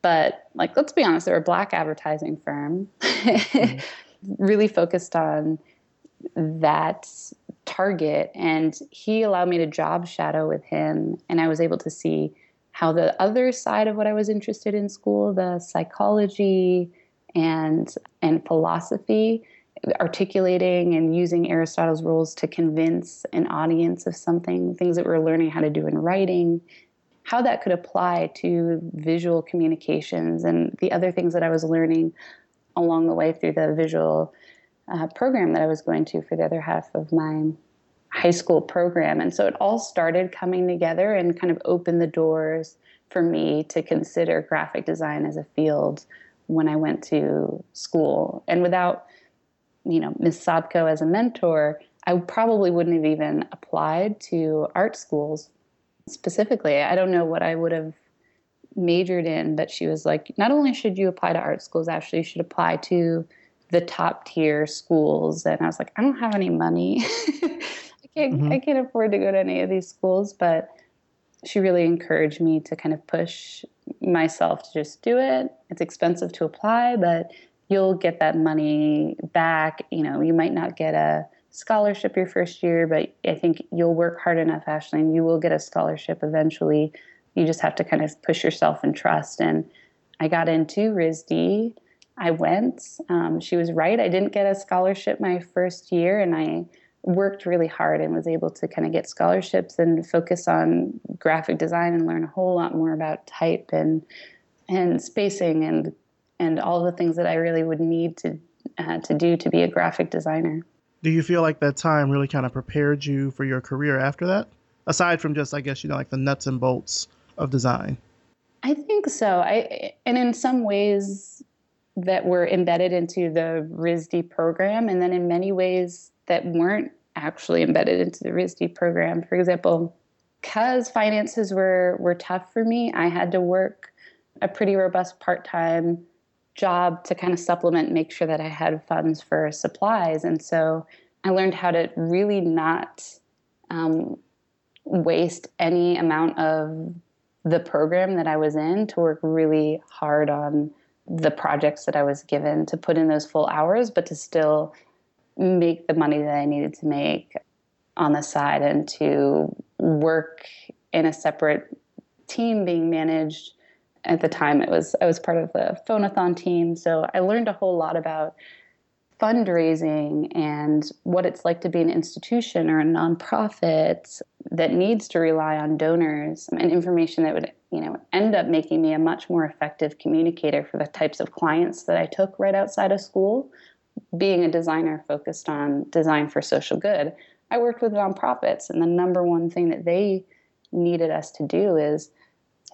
But like, let's be honest, they're a black advertising firm, mm-hmm. really focused on that target. And he allowed me to job shadow with him, and I was able to see how the other side of what I was interested in school, the psychology and and philosophy, articulating and using Aristotle's rules to convince an audience of something, things that we're learning how to do in writing, how that could apply to visual communications and the other things that I was learning along the way through the visual uh, program that I was going to for the other half of my high school program. And so it all started coming together and kind of opened the doors for me to consider graphic design as a field when I went to school. And without, you know, Ms. Sobko as a mentor, I probably wouldn't have even applied to art schools specifically. I don't know what I would have majored in, but she was like, not only should you apply to art schools, actually, you should apply to the top tier schools. And I was like, I don't have any money. can't mm-hmm. I can't afford to go to any of these schools, but she really encouraged me to kind of push myself to just do it. It's expensive to apply, but you'll get that money back. You know, you might not get a scholarship your first year, but I think you'll work hard enough, Ashleigh, and you will get a scholarship eventually. You just have to kind of push yourself and trust. And I got into RISD. I went. Um, she was right. I didn't get a scholarship my first year, and I worked really hard and was able to kind of get scholarships and focus on graphic design and learn a whole lot more about type and and spacing and and all the things that I really would need to uh, to do to be a graphic designer. Do you feel like that time really kind of prepared you for your career after that? Aside from just, I guess, you know, like the nuts and bolts of design. I think so. I and in some ways that were embedded into the RISD program, and then in many ways that weren't actually embedded into the RISD program. For example, because finances were were tough for me, I had to work a pretty robust part-time job to kind of supplement make sure that I had funds for supplies. And so I learned how to really not um, waste any amount of the program that I was in to work really hard on the projects that I was given to put in those full hours, but to still make the money that I needed to make on the side and to work in a separate team being managed. At the time it was I was part of the phonathon team. So I learned a whole lot about fundraising and what it's like to be an institution or a nonprofit that needs to rely on donors and information that would you know end up making me a much more effective communicator for the types of clients that I took right outside of school being a designer focused on design for social good, I worked with nonprofits, and the number one thing that they needed us to do is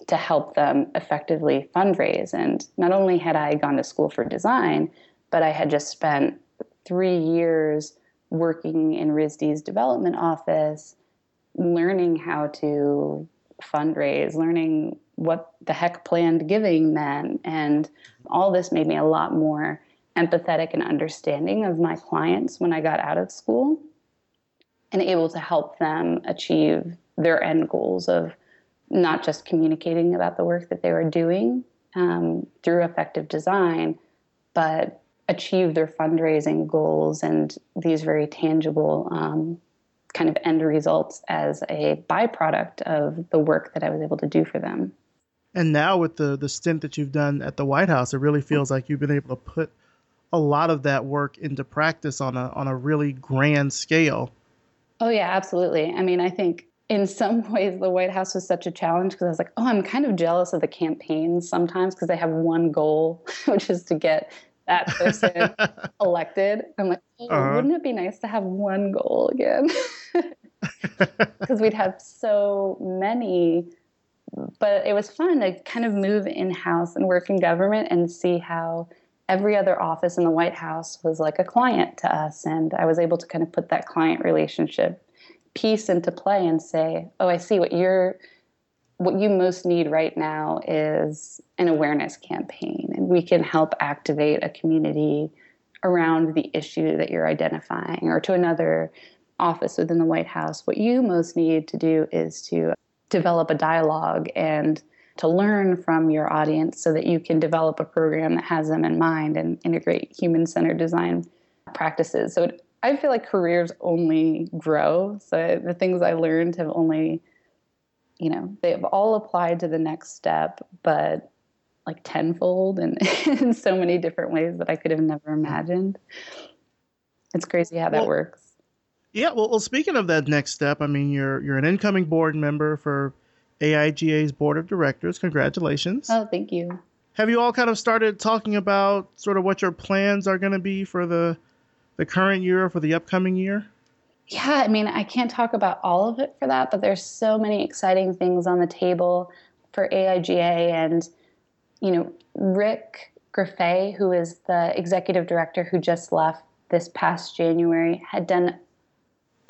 to help them effectively fundraise. And not only had I gone to school for design, but I had just spent three years working in RISD's development office, learning how to fundraise, learning what the heck planned giving meant. And all this made me a lot more empathetic and understanding of my clients when I got out of school and able to help them achieve their end goals of not just communicating about the work that they were doing um, through effective design, but achieve their fundraising goals and these very tangible um, kind of end results as a byproduct of the work that I was able to do for them. And now with the the stint that you've done at the White House, it really feels like you've been able to put a lot of that work into practice on a on a really grand scale. Oh yeah, absolutely. I mean, I think in some ways the White House was such a challenge because I was like, oh, I'm kind of jealous of the campaigns sometimes because they have one goal, which is to get that person elected. I'm like, oh, uh-huh. wouldn't it be nice to have one goal again? Because we'd have so many. But it was fun to kind of move in house and work in government and see how every other office in the White House was like a client to us. And I was able to kind of put that client relationship piece into play and say, oh, I see what you're what you most need right now is an awareness campaign and we can help activate a community around the issue that you're identifying or to another office within the White House what you most need to do is to develop a dialogue and to learn from your audience so that you can develop a program that has them in mind and integrate human centered design practices. So it, I feel like careers only grow. So the things I learned have only, you know, they've all applied to the next step, but like tenfold and in so many different ways that I could have never imagined. It's crazy how that works. Yeah, well, well, speaking of that next step, I mean, you're you're an incoming board member for AIGA's board of directors. Congratulations. Oh, thank you. Have you all kind of started talking about sort of what your plans are going to be for the the current year or for the upcoming year? Yeah, I mean, I can't talk about all of it for that, but there's so many exciting things on the table for AIGA and you know, Rick Grefé, who is the executive director who just left this past January, had done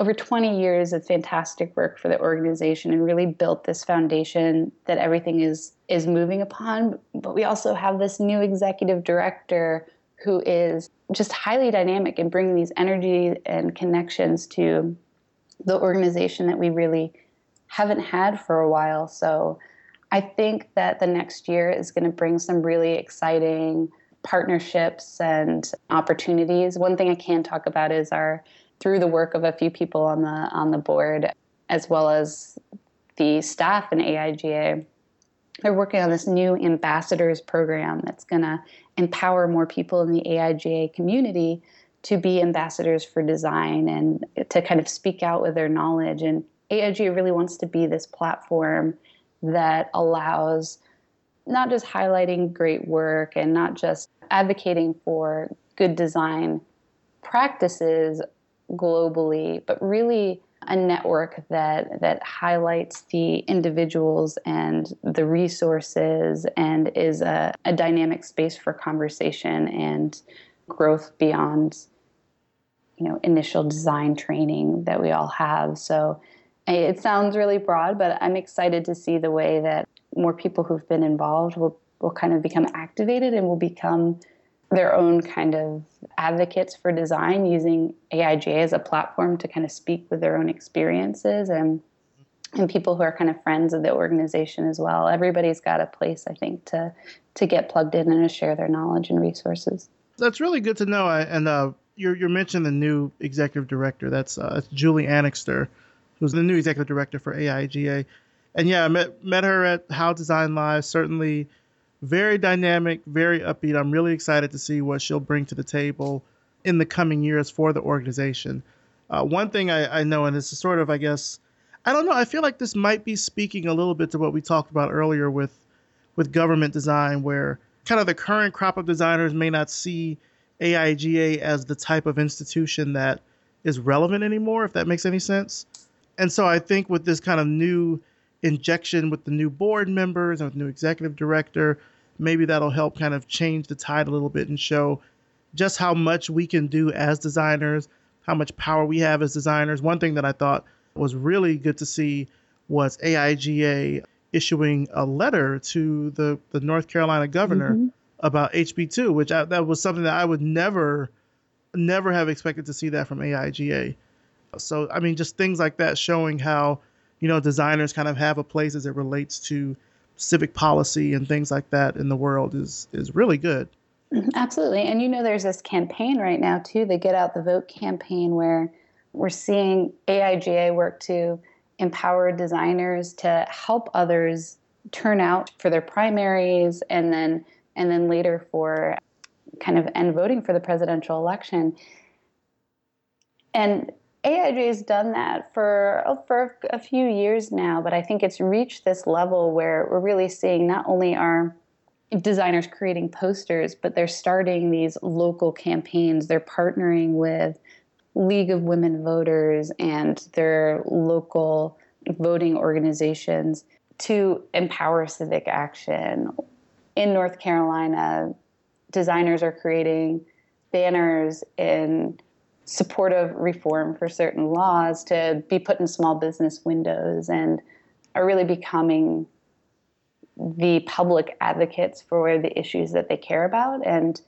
over 20 years of fantastic work for the organization and really built this foundation that everything is is moving upon. But we also have this new executive director who is just highly dynamic and bringing these energy and connections to the organization that we really haven't had for a while. So i think that the next year is going to bring some really exciting partnerships and opportunities. One thing i can talk about is our through the work of a few people on the on the board, as well as the staff in AIGA, they're working on this new ambassadors program that's going to empower more people in the AIGA community to be ambassadors for design and to kind of speak out with their knowledge. And AIGA really wants to be this platform that allows not just highlighting great work and not just advocating for good design practices globally, but really a network that that highlights the individuals and the resources and is a, a dynamic space for conversation and growth beyond you know initial design training that we all have. So it sounds really broad but i'm excited to see the way that more people who've been involved will will kind of become activated and will become their own kind of advocates for design using AIGA as a platform to kind of speak with their own experiences and and people who are kind of friends of the organization as well. Everybody's got a place, I think, to to get plugged in and to share their knowledge and resources. That's really good to know. And uh, you're you're mentioning the new executive director. That's uh, Julie Anixter, who's the new executive director for AIGA. And yeah, I met met her at How Design Live. Certainly very dynamic, very upbeat. I'm really excited to see what she'll bring to the table in the coming years for the organization. Uh, one thing I, I know, and this is sort of, I guess, I don't know. I feel like this might be speaking a little bit to what we talked about earlier with with government design, where kind of the current crop of designers may not see AIGA as the type of institution that is relevant anymore, if that makes any sense. And so I think with this kind of new injection with the new board members and with new executive director, maybe that'll help kind of change the tide a little bit and show just how much we can do as designers, how much power we have as designers. One thing that I thought was really good to see was AIGA issuing a letter to the, the North Carolina governor mm-hmm. about HB2, which I, that was something that I would never, never have expected to see that from AIGA. So, I mean, just things like that showing how, you know, designers kind of have a place as it relates to civic policy and things like that in the world is is really good. Mm-hmm, absolutely. And you know there's this campaign right now too, the Get Out the Vote campaign where we're seeing AIGA work to empower designers to help others turn out for their primaries and then and then later for kind of end voting for the presidential election. And AIGA has done that for oh, for a few years now, but I think it's reached this level where we're really seeing not only our designers creating posters, but they're starting these local campaigns. They're partnering with League of Women Voters and their local voting organizations to empower civic action. In North Carolina, designers are creating banners in support of reform for certain laws to be put in small business windows and are really becoming the public advocates for the issues that they care about. And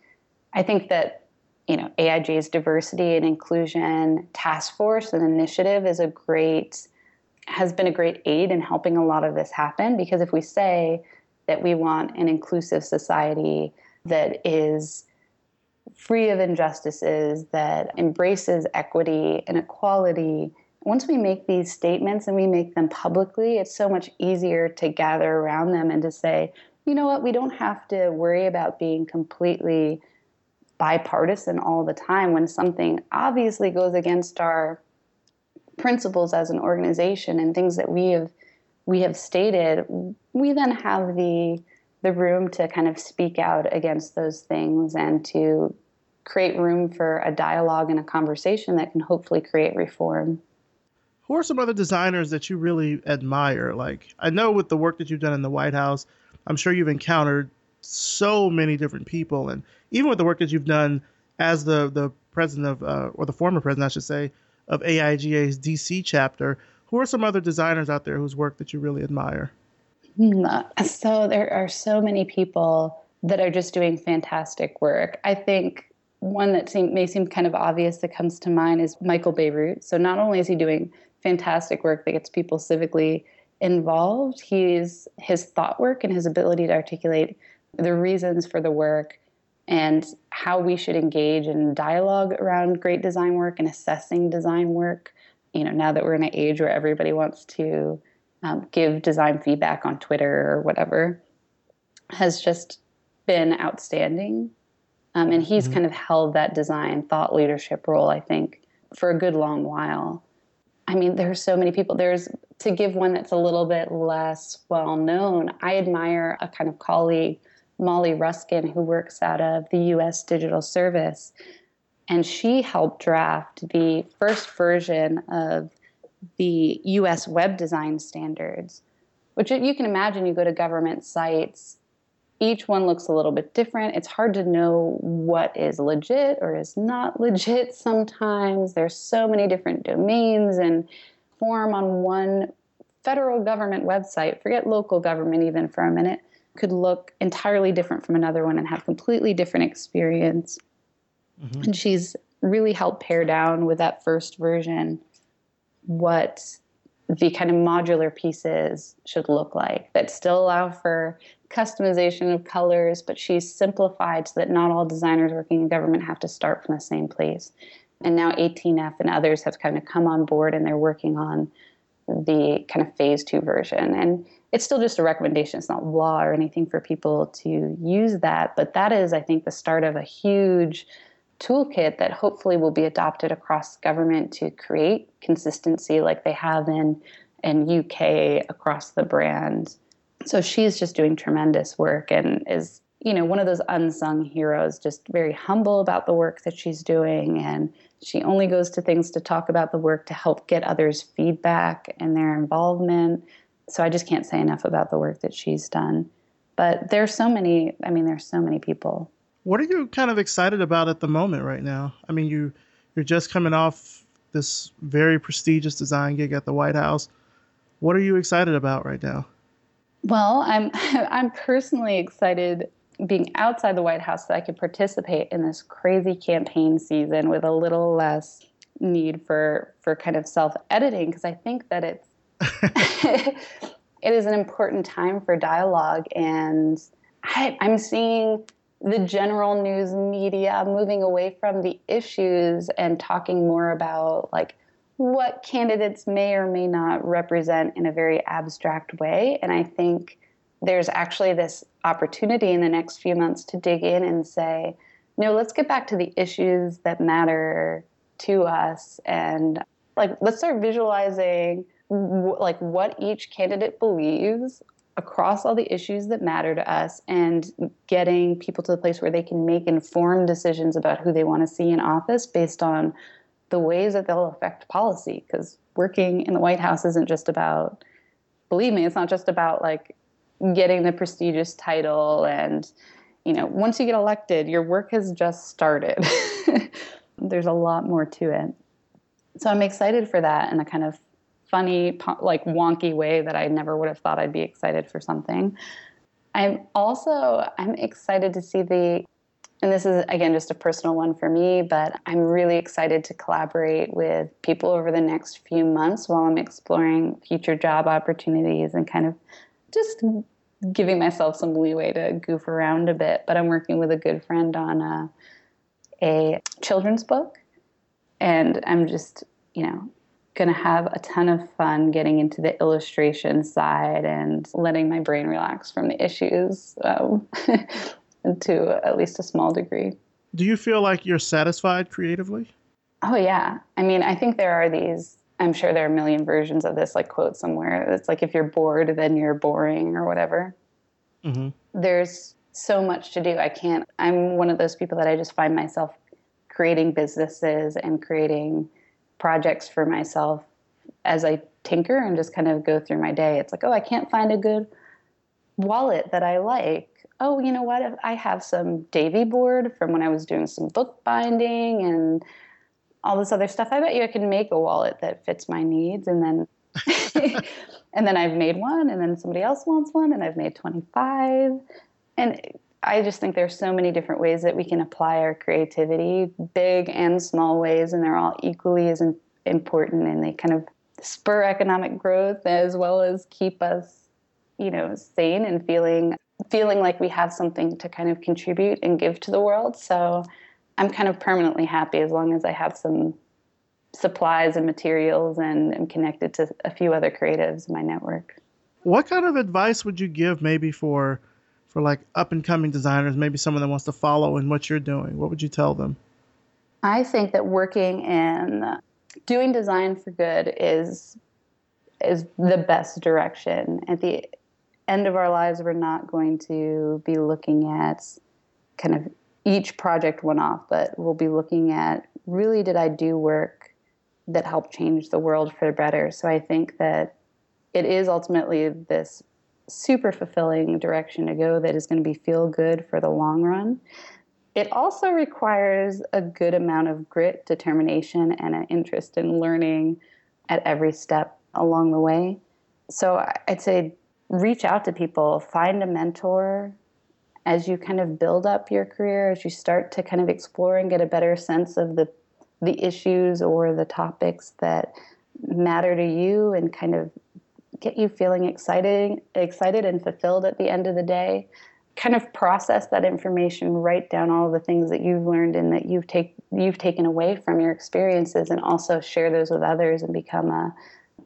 I think that, you know, AIGA's diversity and inclusion task force and initiative is a great, has been a great aid in helping a lot of this happen. Because if we say that we want an inclusive society that is free of injustices, that embraces equity and equality, once we make these statements and we make them publicly, it's so much easier to gather around them and to say, you know what, we don't have to worry about being completely bipartisan all the time when something obviously goes against our principles as an organization and things that we have we have stated. We then have the the room to kind of speak out against those things and to create room for a dialogue and a conversation that can hopefully create reform. Who are some other designers that you really admire? Like, I know with the work that you've done in the White House, I'm sure you've encountered so many different people, and even with the work that you've done as the the president of, uh, or the former president, I should say, of AIGA's DC chapter. Who are some other designers out there whose work that you really admire? Hmm, so there are so many people that are just doing fantastic work. I think one that seem, may seem kind of obvious that comes to mind is Michael Bierut. So not only is he doing fantastic work that gets people civically involved, he's his thought work and his ability to articulate the reasons for the work and how we should engage in dialogue around great design work and assessing design work. You know, now that we're in an age where everybody wants to um, give design feedback on Twitter or whatever, has just been outstanding. Um, and he's mm-hmm. kind of held that design thought leadership role, I think, for a good long while. I mean, there's so many people. There's to give one that's a little bit less well known. I admire a kind of colleague, Mollie Ruskin, who works out of the U.S. Digital Service, and she helped draft the first version of the U.S. web design standards. Which you can imagine, you go to government sites each one looks a little bit different. It's hard to know what is legit or is not legit sometimes. There's so many different domains and form on one federal government website, forget local government even for a minute, could look entirely different from another one and have completely different experience. Mm-hmm. And she's really helped pare down with that first version what the kind of modular pieces should look like that still allow for customization of colors, but she's simplified so that not all designers working in government have to start from the same place. And now 18F and others have kind of come on board and they're working on the kind of phase two version. And it's still just a recommendation, it's not law or anything for people to use that. But that is, I think, the start of a huge toolkit that hopefully will be adopted across government to create consistency like they have in in UK across the brand. So she's just doing tremendous work and is you know, one of those unsung heroes, just very humble about the work that she's doing. And she only goes to things to talk about the work to help get others' feedback and their involvement. So I just can't say enough about the work that she's done. But there's so many, I mean, there's so many people. What are you kind of excited about at the moment right now? I mean, you you're just coming off this very prestigious design gig at the White House. What are you excited about right now? Well, I'm I'm personally excited being outside the White House that I could participate in this crazy campaign season with a little less need for for kind of self editing because I think that it's it is an important time for dialogue and I, I'm seeing the general news media moving away from the issues and talking more about like what candidates may or may not represent in a very abstract way. And I think there's actually this opportunity in the next few months to dig in and say, no, let's get back to the issues that matter to us and like let's start visualizing w- like what each candidate believes across all the issues that matter to us and getting people to the place where they can make informed decisions about who they want to see in office based on the ways that they'll affect policy. Because working in the white house isn't just about believe me it's not just about like getting the prestigious title and you know once you get elected your work has just started. There's a lot more to it. So i'm excited for that and a kind of funny like wonky way that i never would have thought i'd be excited for something i'm also i'm excited to see the and this is again just a personal one for me but i'm really excited to collaborate with people over the next few months while i'm exploring future job opportunities and kind of just giving myself some leeway to goof around a bit. But I'm working with a good friend on a, a children's book, and I'm just, you know, going to have a ton of fun getting into the illustration side and letting my brain relax from the issues um, to at least a small degree. Do you feel like you're satisfied creatively? Oh, yeah. I mean, I think there are these I'm sure there are a million versions of this, like quote somewhere. It's like if you're bored, then you're boring or whatever. Mm-hmm. There's so much to do. I can't, I'm one of those people that I just find myself creating businesses and creating projects for myself as I tinker and just kind of go through my day. It's like, oh, I can't find a good wallet that I like. Oh, you know what? I have some Davy board from when I was doing some book binding and all this other stuff. I bet you I can make a wallet that fits my needs, and then and then I've made one, and then somebody else wants one, and I've made twenty five, and I just think there's so many different ways that we can apply our creativity, big and small ways, and they're all equally as important, and they kind of spur economic growth as well as keep us, you know, sane and feeling feeling like we have something to kind of contribute and give to the world. So I'm kind of permanently happy as long as I have some supplies and materials and am connected to a few other creatives in my network. What kind of advice would you give maybe for for like up and coming designers, maybe someone that wants to follow in what you're doing? What would you tell them? I think that working in doing design for good is is the best direction. At the end of our lives, we're not going to be looking at kind of each project one off, but we'll be looking at really did I do work that helped change the world for the better. So I think that it is ultimately this super fulfilling direction to go that is going to be feel good for the long run. It also requires a good amount of grit, determination, and an interest in learning at every step along the way. So I'd say reach out to people, find a mentor, as you kind of build up your career, as you start to kind of explore and get a better sense of the the issues or the topics that matter to you and kind of get you feeling excited excited and fulfilled at the end of the day kind of process that information write down all the things that you've learned and that you've take you've taken away from your experiences and also share those with others and become a,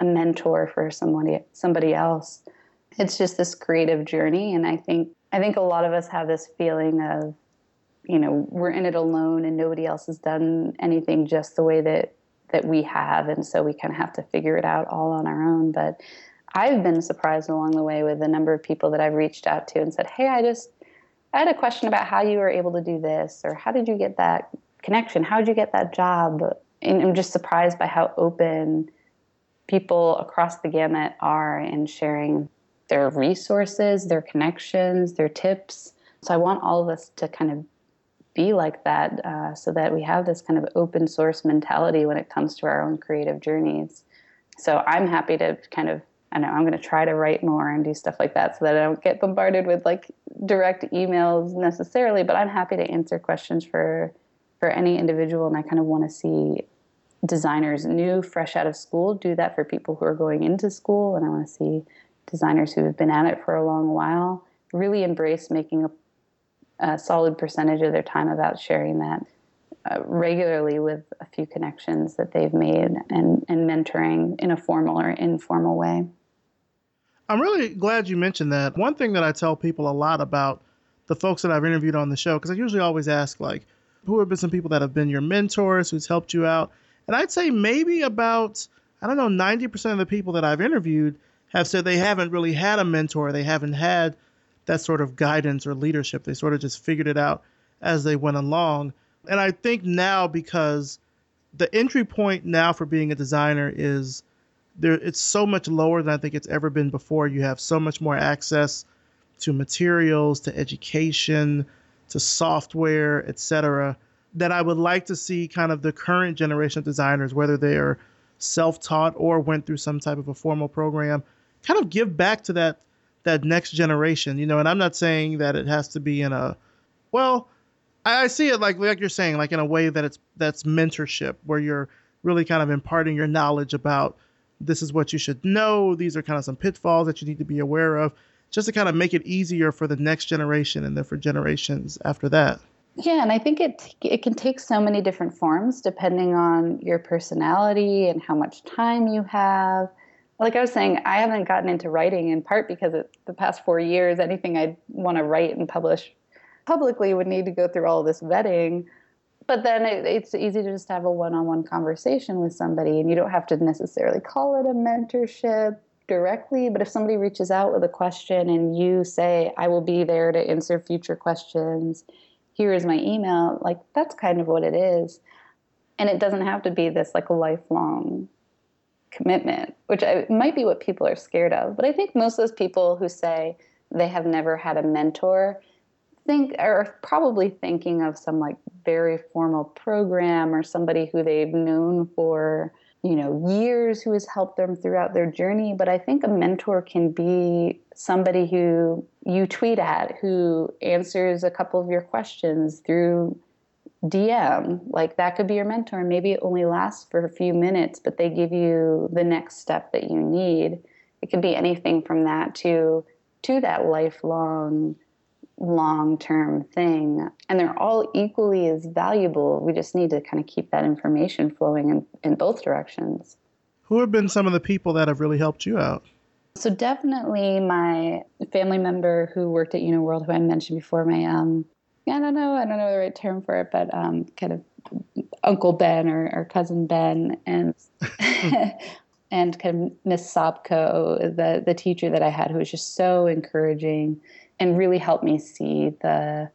a mentor for somebody somebody else. It's just this creative journey. And i think I think a lot of us have this feeling of, you know, we're in it alone and nobody else has done anything just the way that that we have, and so we kind of have to figure it out all on our own. But I've been surprised along the way with the number of people that I've reached out to and said, "Hey, I just I had a question about how you were able to do this, or how did you get that connection? How did you get that job? And I'm just surprised by how open people across the gamut are in sharing their resources, their connections, their tips. So I want all of us to kind of be like that uh, so that we have this kind of open source mentality when it comes to our own creative journeys. So I'm happy to kind of I know I'm going to try to write more and do stuff like that so that I don't get bombarded with like direct emails necessarily, but I'm happy to answer questions for for any individual and I kind of want to see designers new fresh out of school do that for people who are going into school and I want to see designers who have been at it for a long while really embrace making a, a solid percentage of their time about sharing that uh, regularly with a few connections that they've made and, and mentoring in a formal or informal way. I'm really glad you mentioned that. One thing that I tell people a lot about the folks that I've interviewed on the show, because I usually always ask, like, who have been some people that have been your mentors, who's helped you out? And I'd say maybe about, I don't know, 90% of the people that I've interviewed have said they haven't really had a mentor. They haven't had that sort of guidance or leadership. They sort of just figured it out as they went along. And I think now, because the entry point now for being a designer is there it's so much lower than I think it's ever been before. You have so much more access to materials, to education, to software, etc. That I would like to see kind of the current generation of designers, whether they are self-taught or went through some type of a formal program, kind of give back to that that next generation. You know, and I'm not saying that it has to be in a well, I see it like like you're saying, like in a way that it's that's mentorship, where you're really kind of imparting your knowledge about this is what you should know. These are kind of some pitfalls that you need to be aware of, just to kind of make it easier for the next generation and then for generations after that. Yeah, and I think it it can take so many different forms depending on your personality and how much time you have. Like I was saying, I haven't gotten into writing in part because of the past four years, anything I'd want to write and publish publicly would need to go through all this vetting but then it, it's easy to just have a one-on-one conversation with somebody and you don't have to necessarily call it a mentorship directly but if somebody reaches out with a question and you say i will be there to answer future questions. Here is my email like that's kind of what it is. And it doesn't have to be this like lifelong commitment which I, might be what people are scared of but i think most of those people who say they have never had a mentor think are probably thinking of some like very formal program or somebody who they've known for you know years who has helped them throughout their journey. But i think a mentor can be somebody who you tweet at who answers a couple of your questions through dm like that could be your mentor. Maybe it only lasts for a few minutes but they give you the next step that you need. It could be anything from that to to that lifelong long term thing. And they're all equally as valuable. We just need to kind of keep that information flowing in, in both directions. Who have been some of the people that have really helped you out? So definitely my family member who worked at UniWorld, who I mentioned before, my um, I don't know, I don't know the right term for it, but um, kind of Uncle Ben or, or cousin Ben, and and kind of Miss Sobko, the the teacher that I had, who was just so encouraging and really helped me see the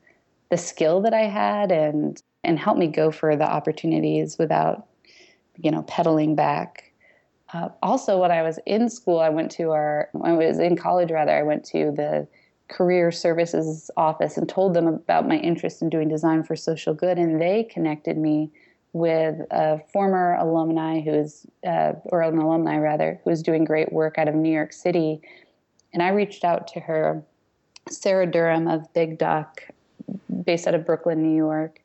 the skill that I had and and help me go for the opportunities without you know pedaling back. Uh, also, when I was in school, I went to our when I was in college rather I went to the career services office and told them about my interest in doing design for social good, and they connected me with a former alumni who is, uh, or an alumni rather, who is doing great work out of New York City. And I reached out to her Sarah Durham of Big Duck, based out of Brooklyn, New York.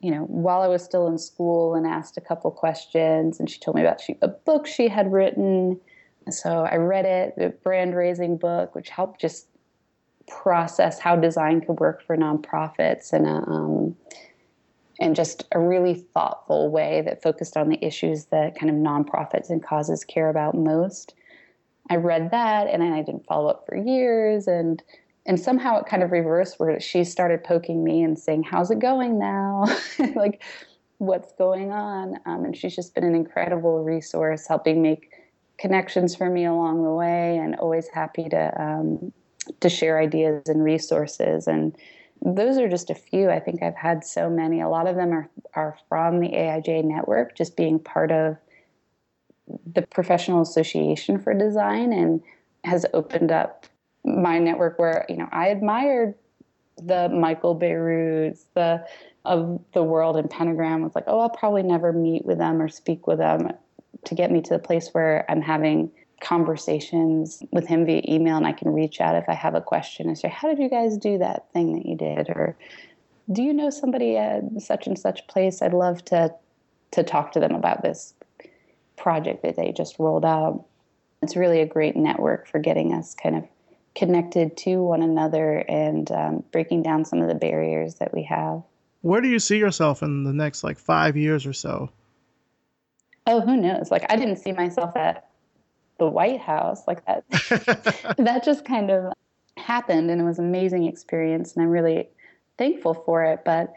You know, while I was still in school, and asked a couple questions, and she told me about she, a book she had written. So I read it, the Brandraising book, which helped just process how design could work for nonprofits and a, um, and just a really thoughtful way that focused on the issues that kind of nonprofits and causes care about most. I read that and I didn't follow up for years and and somehow it kind of reversed where she started poking me and saying, "How's it going now?" like, what's going on? Um, and she's just been an incredible resource, helping make connections for me along the way, and always happy to um, to share ideas and resources. And those are just a few. I think I've had so many. A lot of them are, are from the AIGA network, just being part of the Professional Association for Design and has opened up my network where, you know, I admired the Michael Bierut's, the of the world and Pentagram was like, oh, I'll probably never meet with them or speak with them to get me to the place where I'm having conversations with him via email and I can reach out if I have a question and say, How did you guys do that thing that you did? Or do you know somebody at such and such place? I'd love to to talk to them about this project that they just rolled out. It's really a great network for getting us kind of connected to one another and um, breaking down some of the barriers that we have. Where do you see yourself in the next like five years or so? Oh, who knows? Like I didn't see myself at the White House like that. that just kind of happened and it was an amazing experience and I'm really thankful for it. But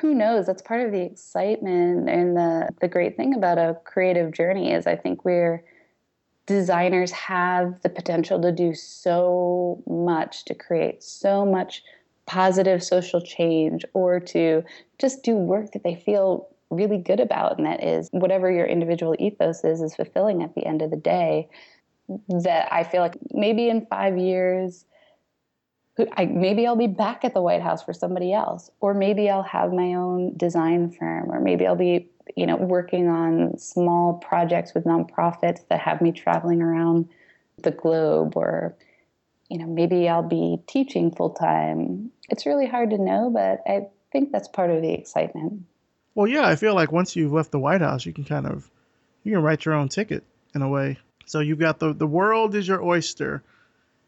who knows? That's part of the excitement and the the great thing about a creative journey is I think we're designers have the potential to do so much to create so much positive social change or to just do work that they feel really good about and that is whatever your individual ethos is is fulfilling at the end of the day that i feel like maybe in five years I, maybe i'll be back at the white house for somebody else or maybe i'll have my own design firm or maybe i'll be you know working on small projects with nonprofits that have me traveling around the globe or you know maybe i'll be teaching full time it's really hard to know but i think that's part of the excitement. Well, yeah, I feel like once you've left the White House, you can kind of you can write your own ticket in a way. So you've got the the world is your oyster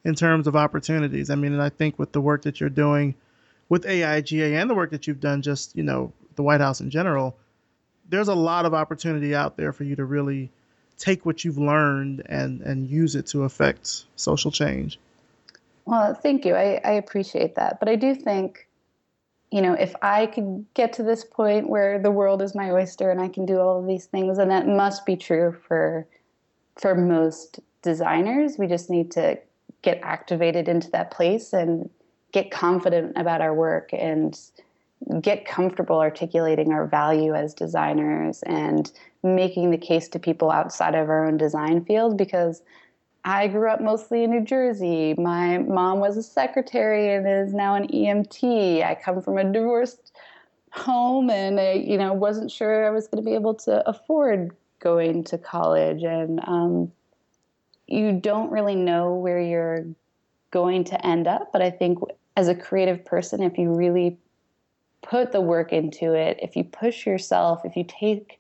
in terms of opportunities. I mean, and I think with the work that you're doing with AIGA and the work that you've done just, you know, the White House in general, there's a lot of opportunity out there for you to really take what you've learned and and use it to affect social change. Well, thank you. I, I appreciate that. But I do think you know, if I could get to this point where the world is my oyster and I can do all of these things, and that must be true for for most designers. We just need to get activated into that place and get confident about our work and get comfortable articulating our value as designers and making the case to people outside of our own design field because I grew up mostly in New Jersey. My mom was a secretary and is now an EMT. I come from a divorced home and I, you know, wasn't sure I was going to be able to afford going to college. And um, you don't really know where you're going to end up. But I think as a creative person, if you really put the work into it, if you push yourself, if you take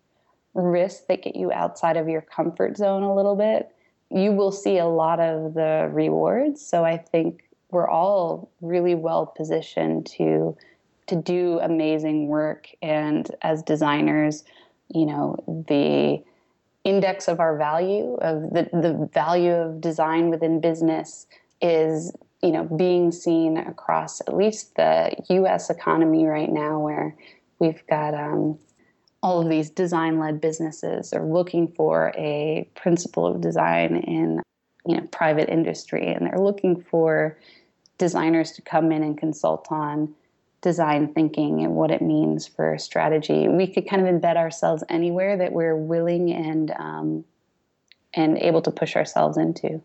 risks that get you outside of your comfort zone a little bit, you will see a lot of the rewards. So I think we're all really well positioned to to do amazing work and as designers, you know, the index of our value of the, the value of design within business is you know being seen across at least the US economy right now where we've got um, all of these design led businesses are looking for a principle of design in you know private industry. And they're looking for designers to come in and consult on design thinking and what it means for strategy we could kind of embed ourselves anywhere that we're willing and um, and able to push ourselves into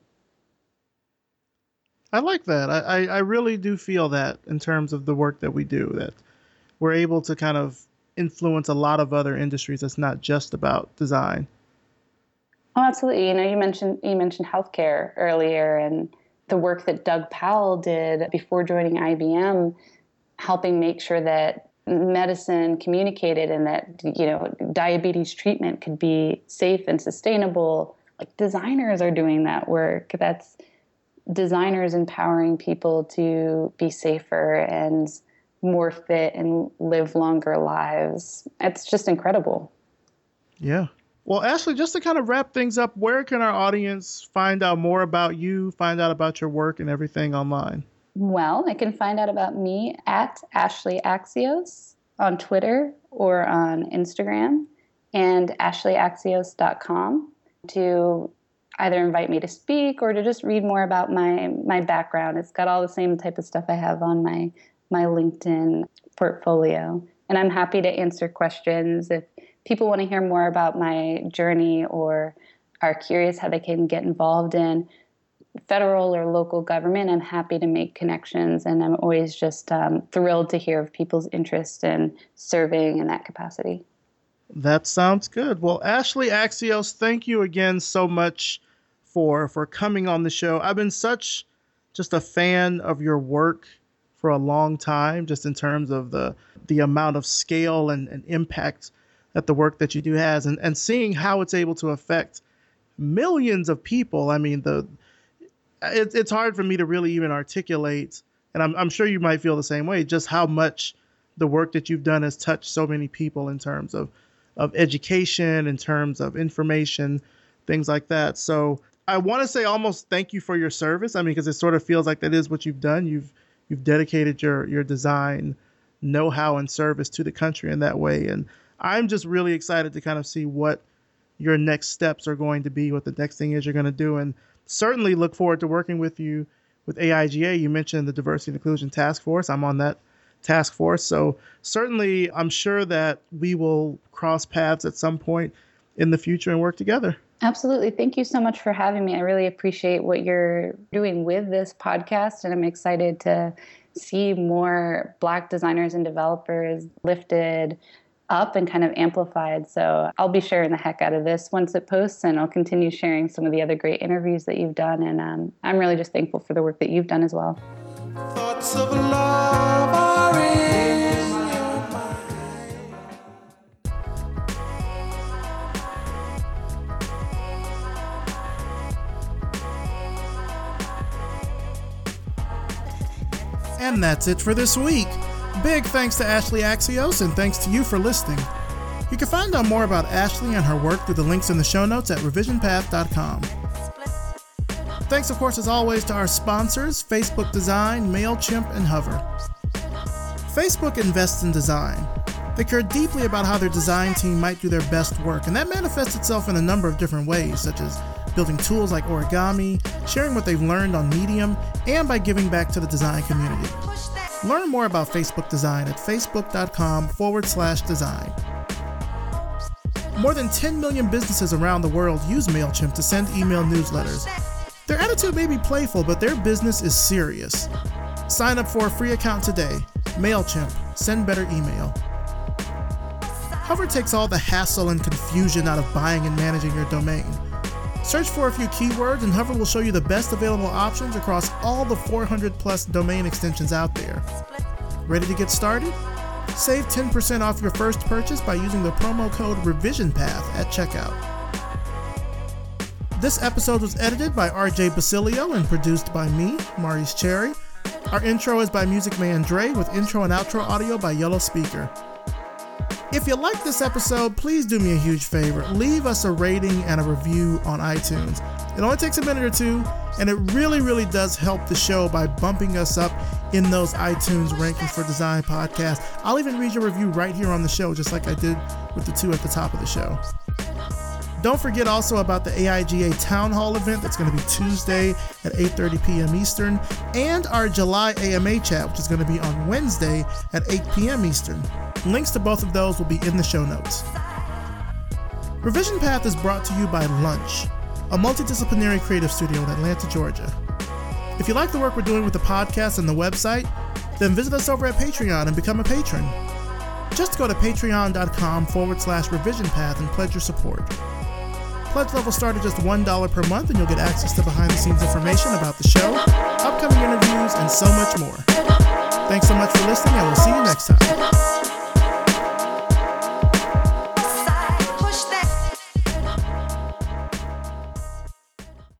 i like that I, I really do feel that in terms of the work that we do that we're able to kind of influence a lot of other industries. It's not just about design. Oh, absolutely. You know, you mentioned you mentioned healthcare earlier, and the work that Doug Powell did before joining IBM, helping make sure that medicine communicated and that you know diabetes treatment could be safe and sustainable. Like designers are doing that work. That's designers empowering people to be safer and more fit and live longer lives. It's just incredible. Yeah. Well, Ashleigh, just to kind of wrap things up, where can our audience find out more about you, find out about your work and everything online? Well, they can find out about me at Ashleigh Axios on Twitter or on Instagram and ashleigh.axios.com to either invite me to speak or to just read more about my my background. It's got all the same type of stuff I have on my my LinkedIn portfolio. And I'm happy to answer questions if people want to hear more about my journey or are curious how they can get involved in federal or local government, I'm happy to make connections, and I'm always just um, thrilled to hear of people's interest in serving in that capacity. That sounds good. Well, Ashleigh Axios, thank you again so much for for coming on the show. I've been such just a fan of your work for a long time, just in terms of the the amount of scale and, and impact that the work that you do has, and, and seeing how it's able to affect millions of people. I mean, the it, it's hard for me to really even articulate, and I'm, I'm sure you might feel the same way, just how much the work that you've done has touched so many people in terms of, of education, in terms of information, things like that. So I want to say almost thank you for your service. I mean, because it sort of feels like that is what you've done. You've you've dedicated your your design know-how and service to the country in that way. And I'm just really excited to kind of see what your next steps are going to be, what the next thing is you're going to do, and certainly look forward to working with you with AIGA. You mentioned the Diversity and Inclusion Task Force. I'm on that task force. So certainly, I'm sure that we will cross paths at some point in the future and work together. Absolutely. Thank you so much for having me. I really appreciate what you're doing with this podcast, and I'm excited to see more Black designers and developers lifted up and kind of amplified. So I'll be sharing the heck out of this once it posts, and I'll continue sharing some of the other great interviews that you've done. And um, I'm really just thankful for the work that you've done as well. And that's it for this week. Big thanks to Ashleigh Axios and thanks to you for listening. You can find out more about Ashleigh and her work through the links in the show notes at revisionpath.com. Thanks, of course, as always, to our sponsors Facebook Design, MailChimp, and Hover. Facebook invests in design. They care deeply about how their design team might do their best work, and that manifests itself in a number of different ways, such as building tools like origami, sharing what they've learned on Medium, and by giving back to the design community. Learn more about Facebook Design at facebook.com forward slash design. More than 10 million businesses around the world use MailChimp to send email newsletters. Their attitude may be playful, but their business is serious. Sign up for a free account today. MailChimp. Send better email. Hover takes all the hassle and confusion out of buying and managing your domain. Search for a few keywords, and Hover will show you the best available options across all the 400 plus domain extensions out there. Ready to get started? Save 10% off your first purchase by using the promo code RevisionPath at checkout. This episode was edited by RJ Basilio and produced by me, Maurice Cherry. Our intro is by Music Man Dre with intro and outro audio by Yellow Speaker. If you like this episode, please do me a huge favor. Leave us a rating and a review on iTunes. It only takes a minute or two, and it really, really does help the show by bumping us up in those iTunes rankings for Design Podcast. I'll even read your review right here on the show, just like I did with the two at the top of the show. Don't forget also about the AIGA Town Hall event that's going to be Tuesday at 8:30 p.m. Eastern, and our July AMA chat, which is going to be on Wednesday at 8 p.m. Eastern. Links to both of those will be in the show notes. Revision Path is brought to you by Lunch, a multidisciplinary creative studio in Atlanta, Georgia. If you like the work we're doing with the podcast and the website, then visit us over at Patreon and become a patron. Just go to patreon.com forward slash revision path and pledge your support. Pledge level start at just $1 per month, and you'll get access to behind the scenes information about the show, upcoming interviews, and so much more. Thanks so much for listening, and we'll see you next time.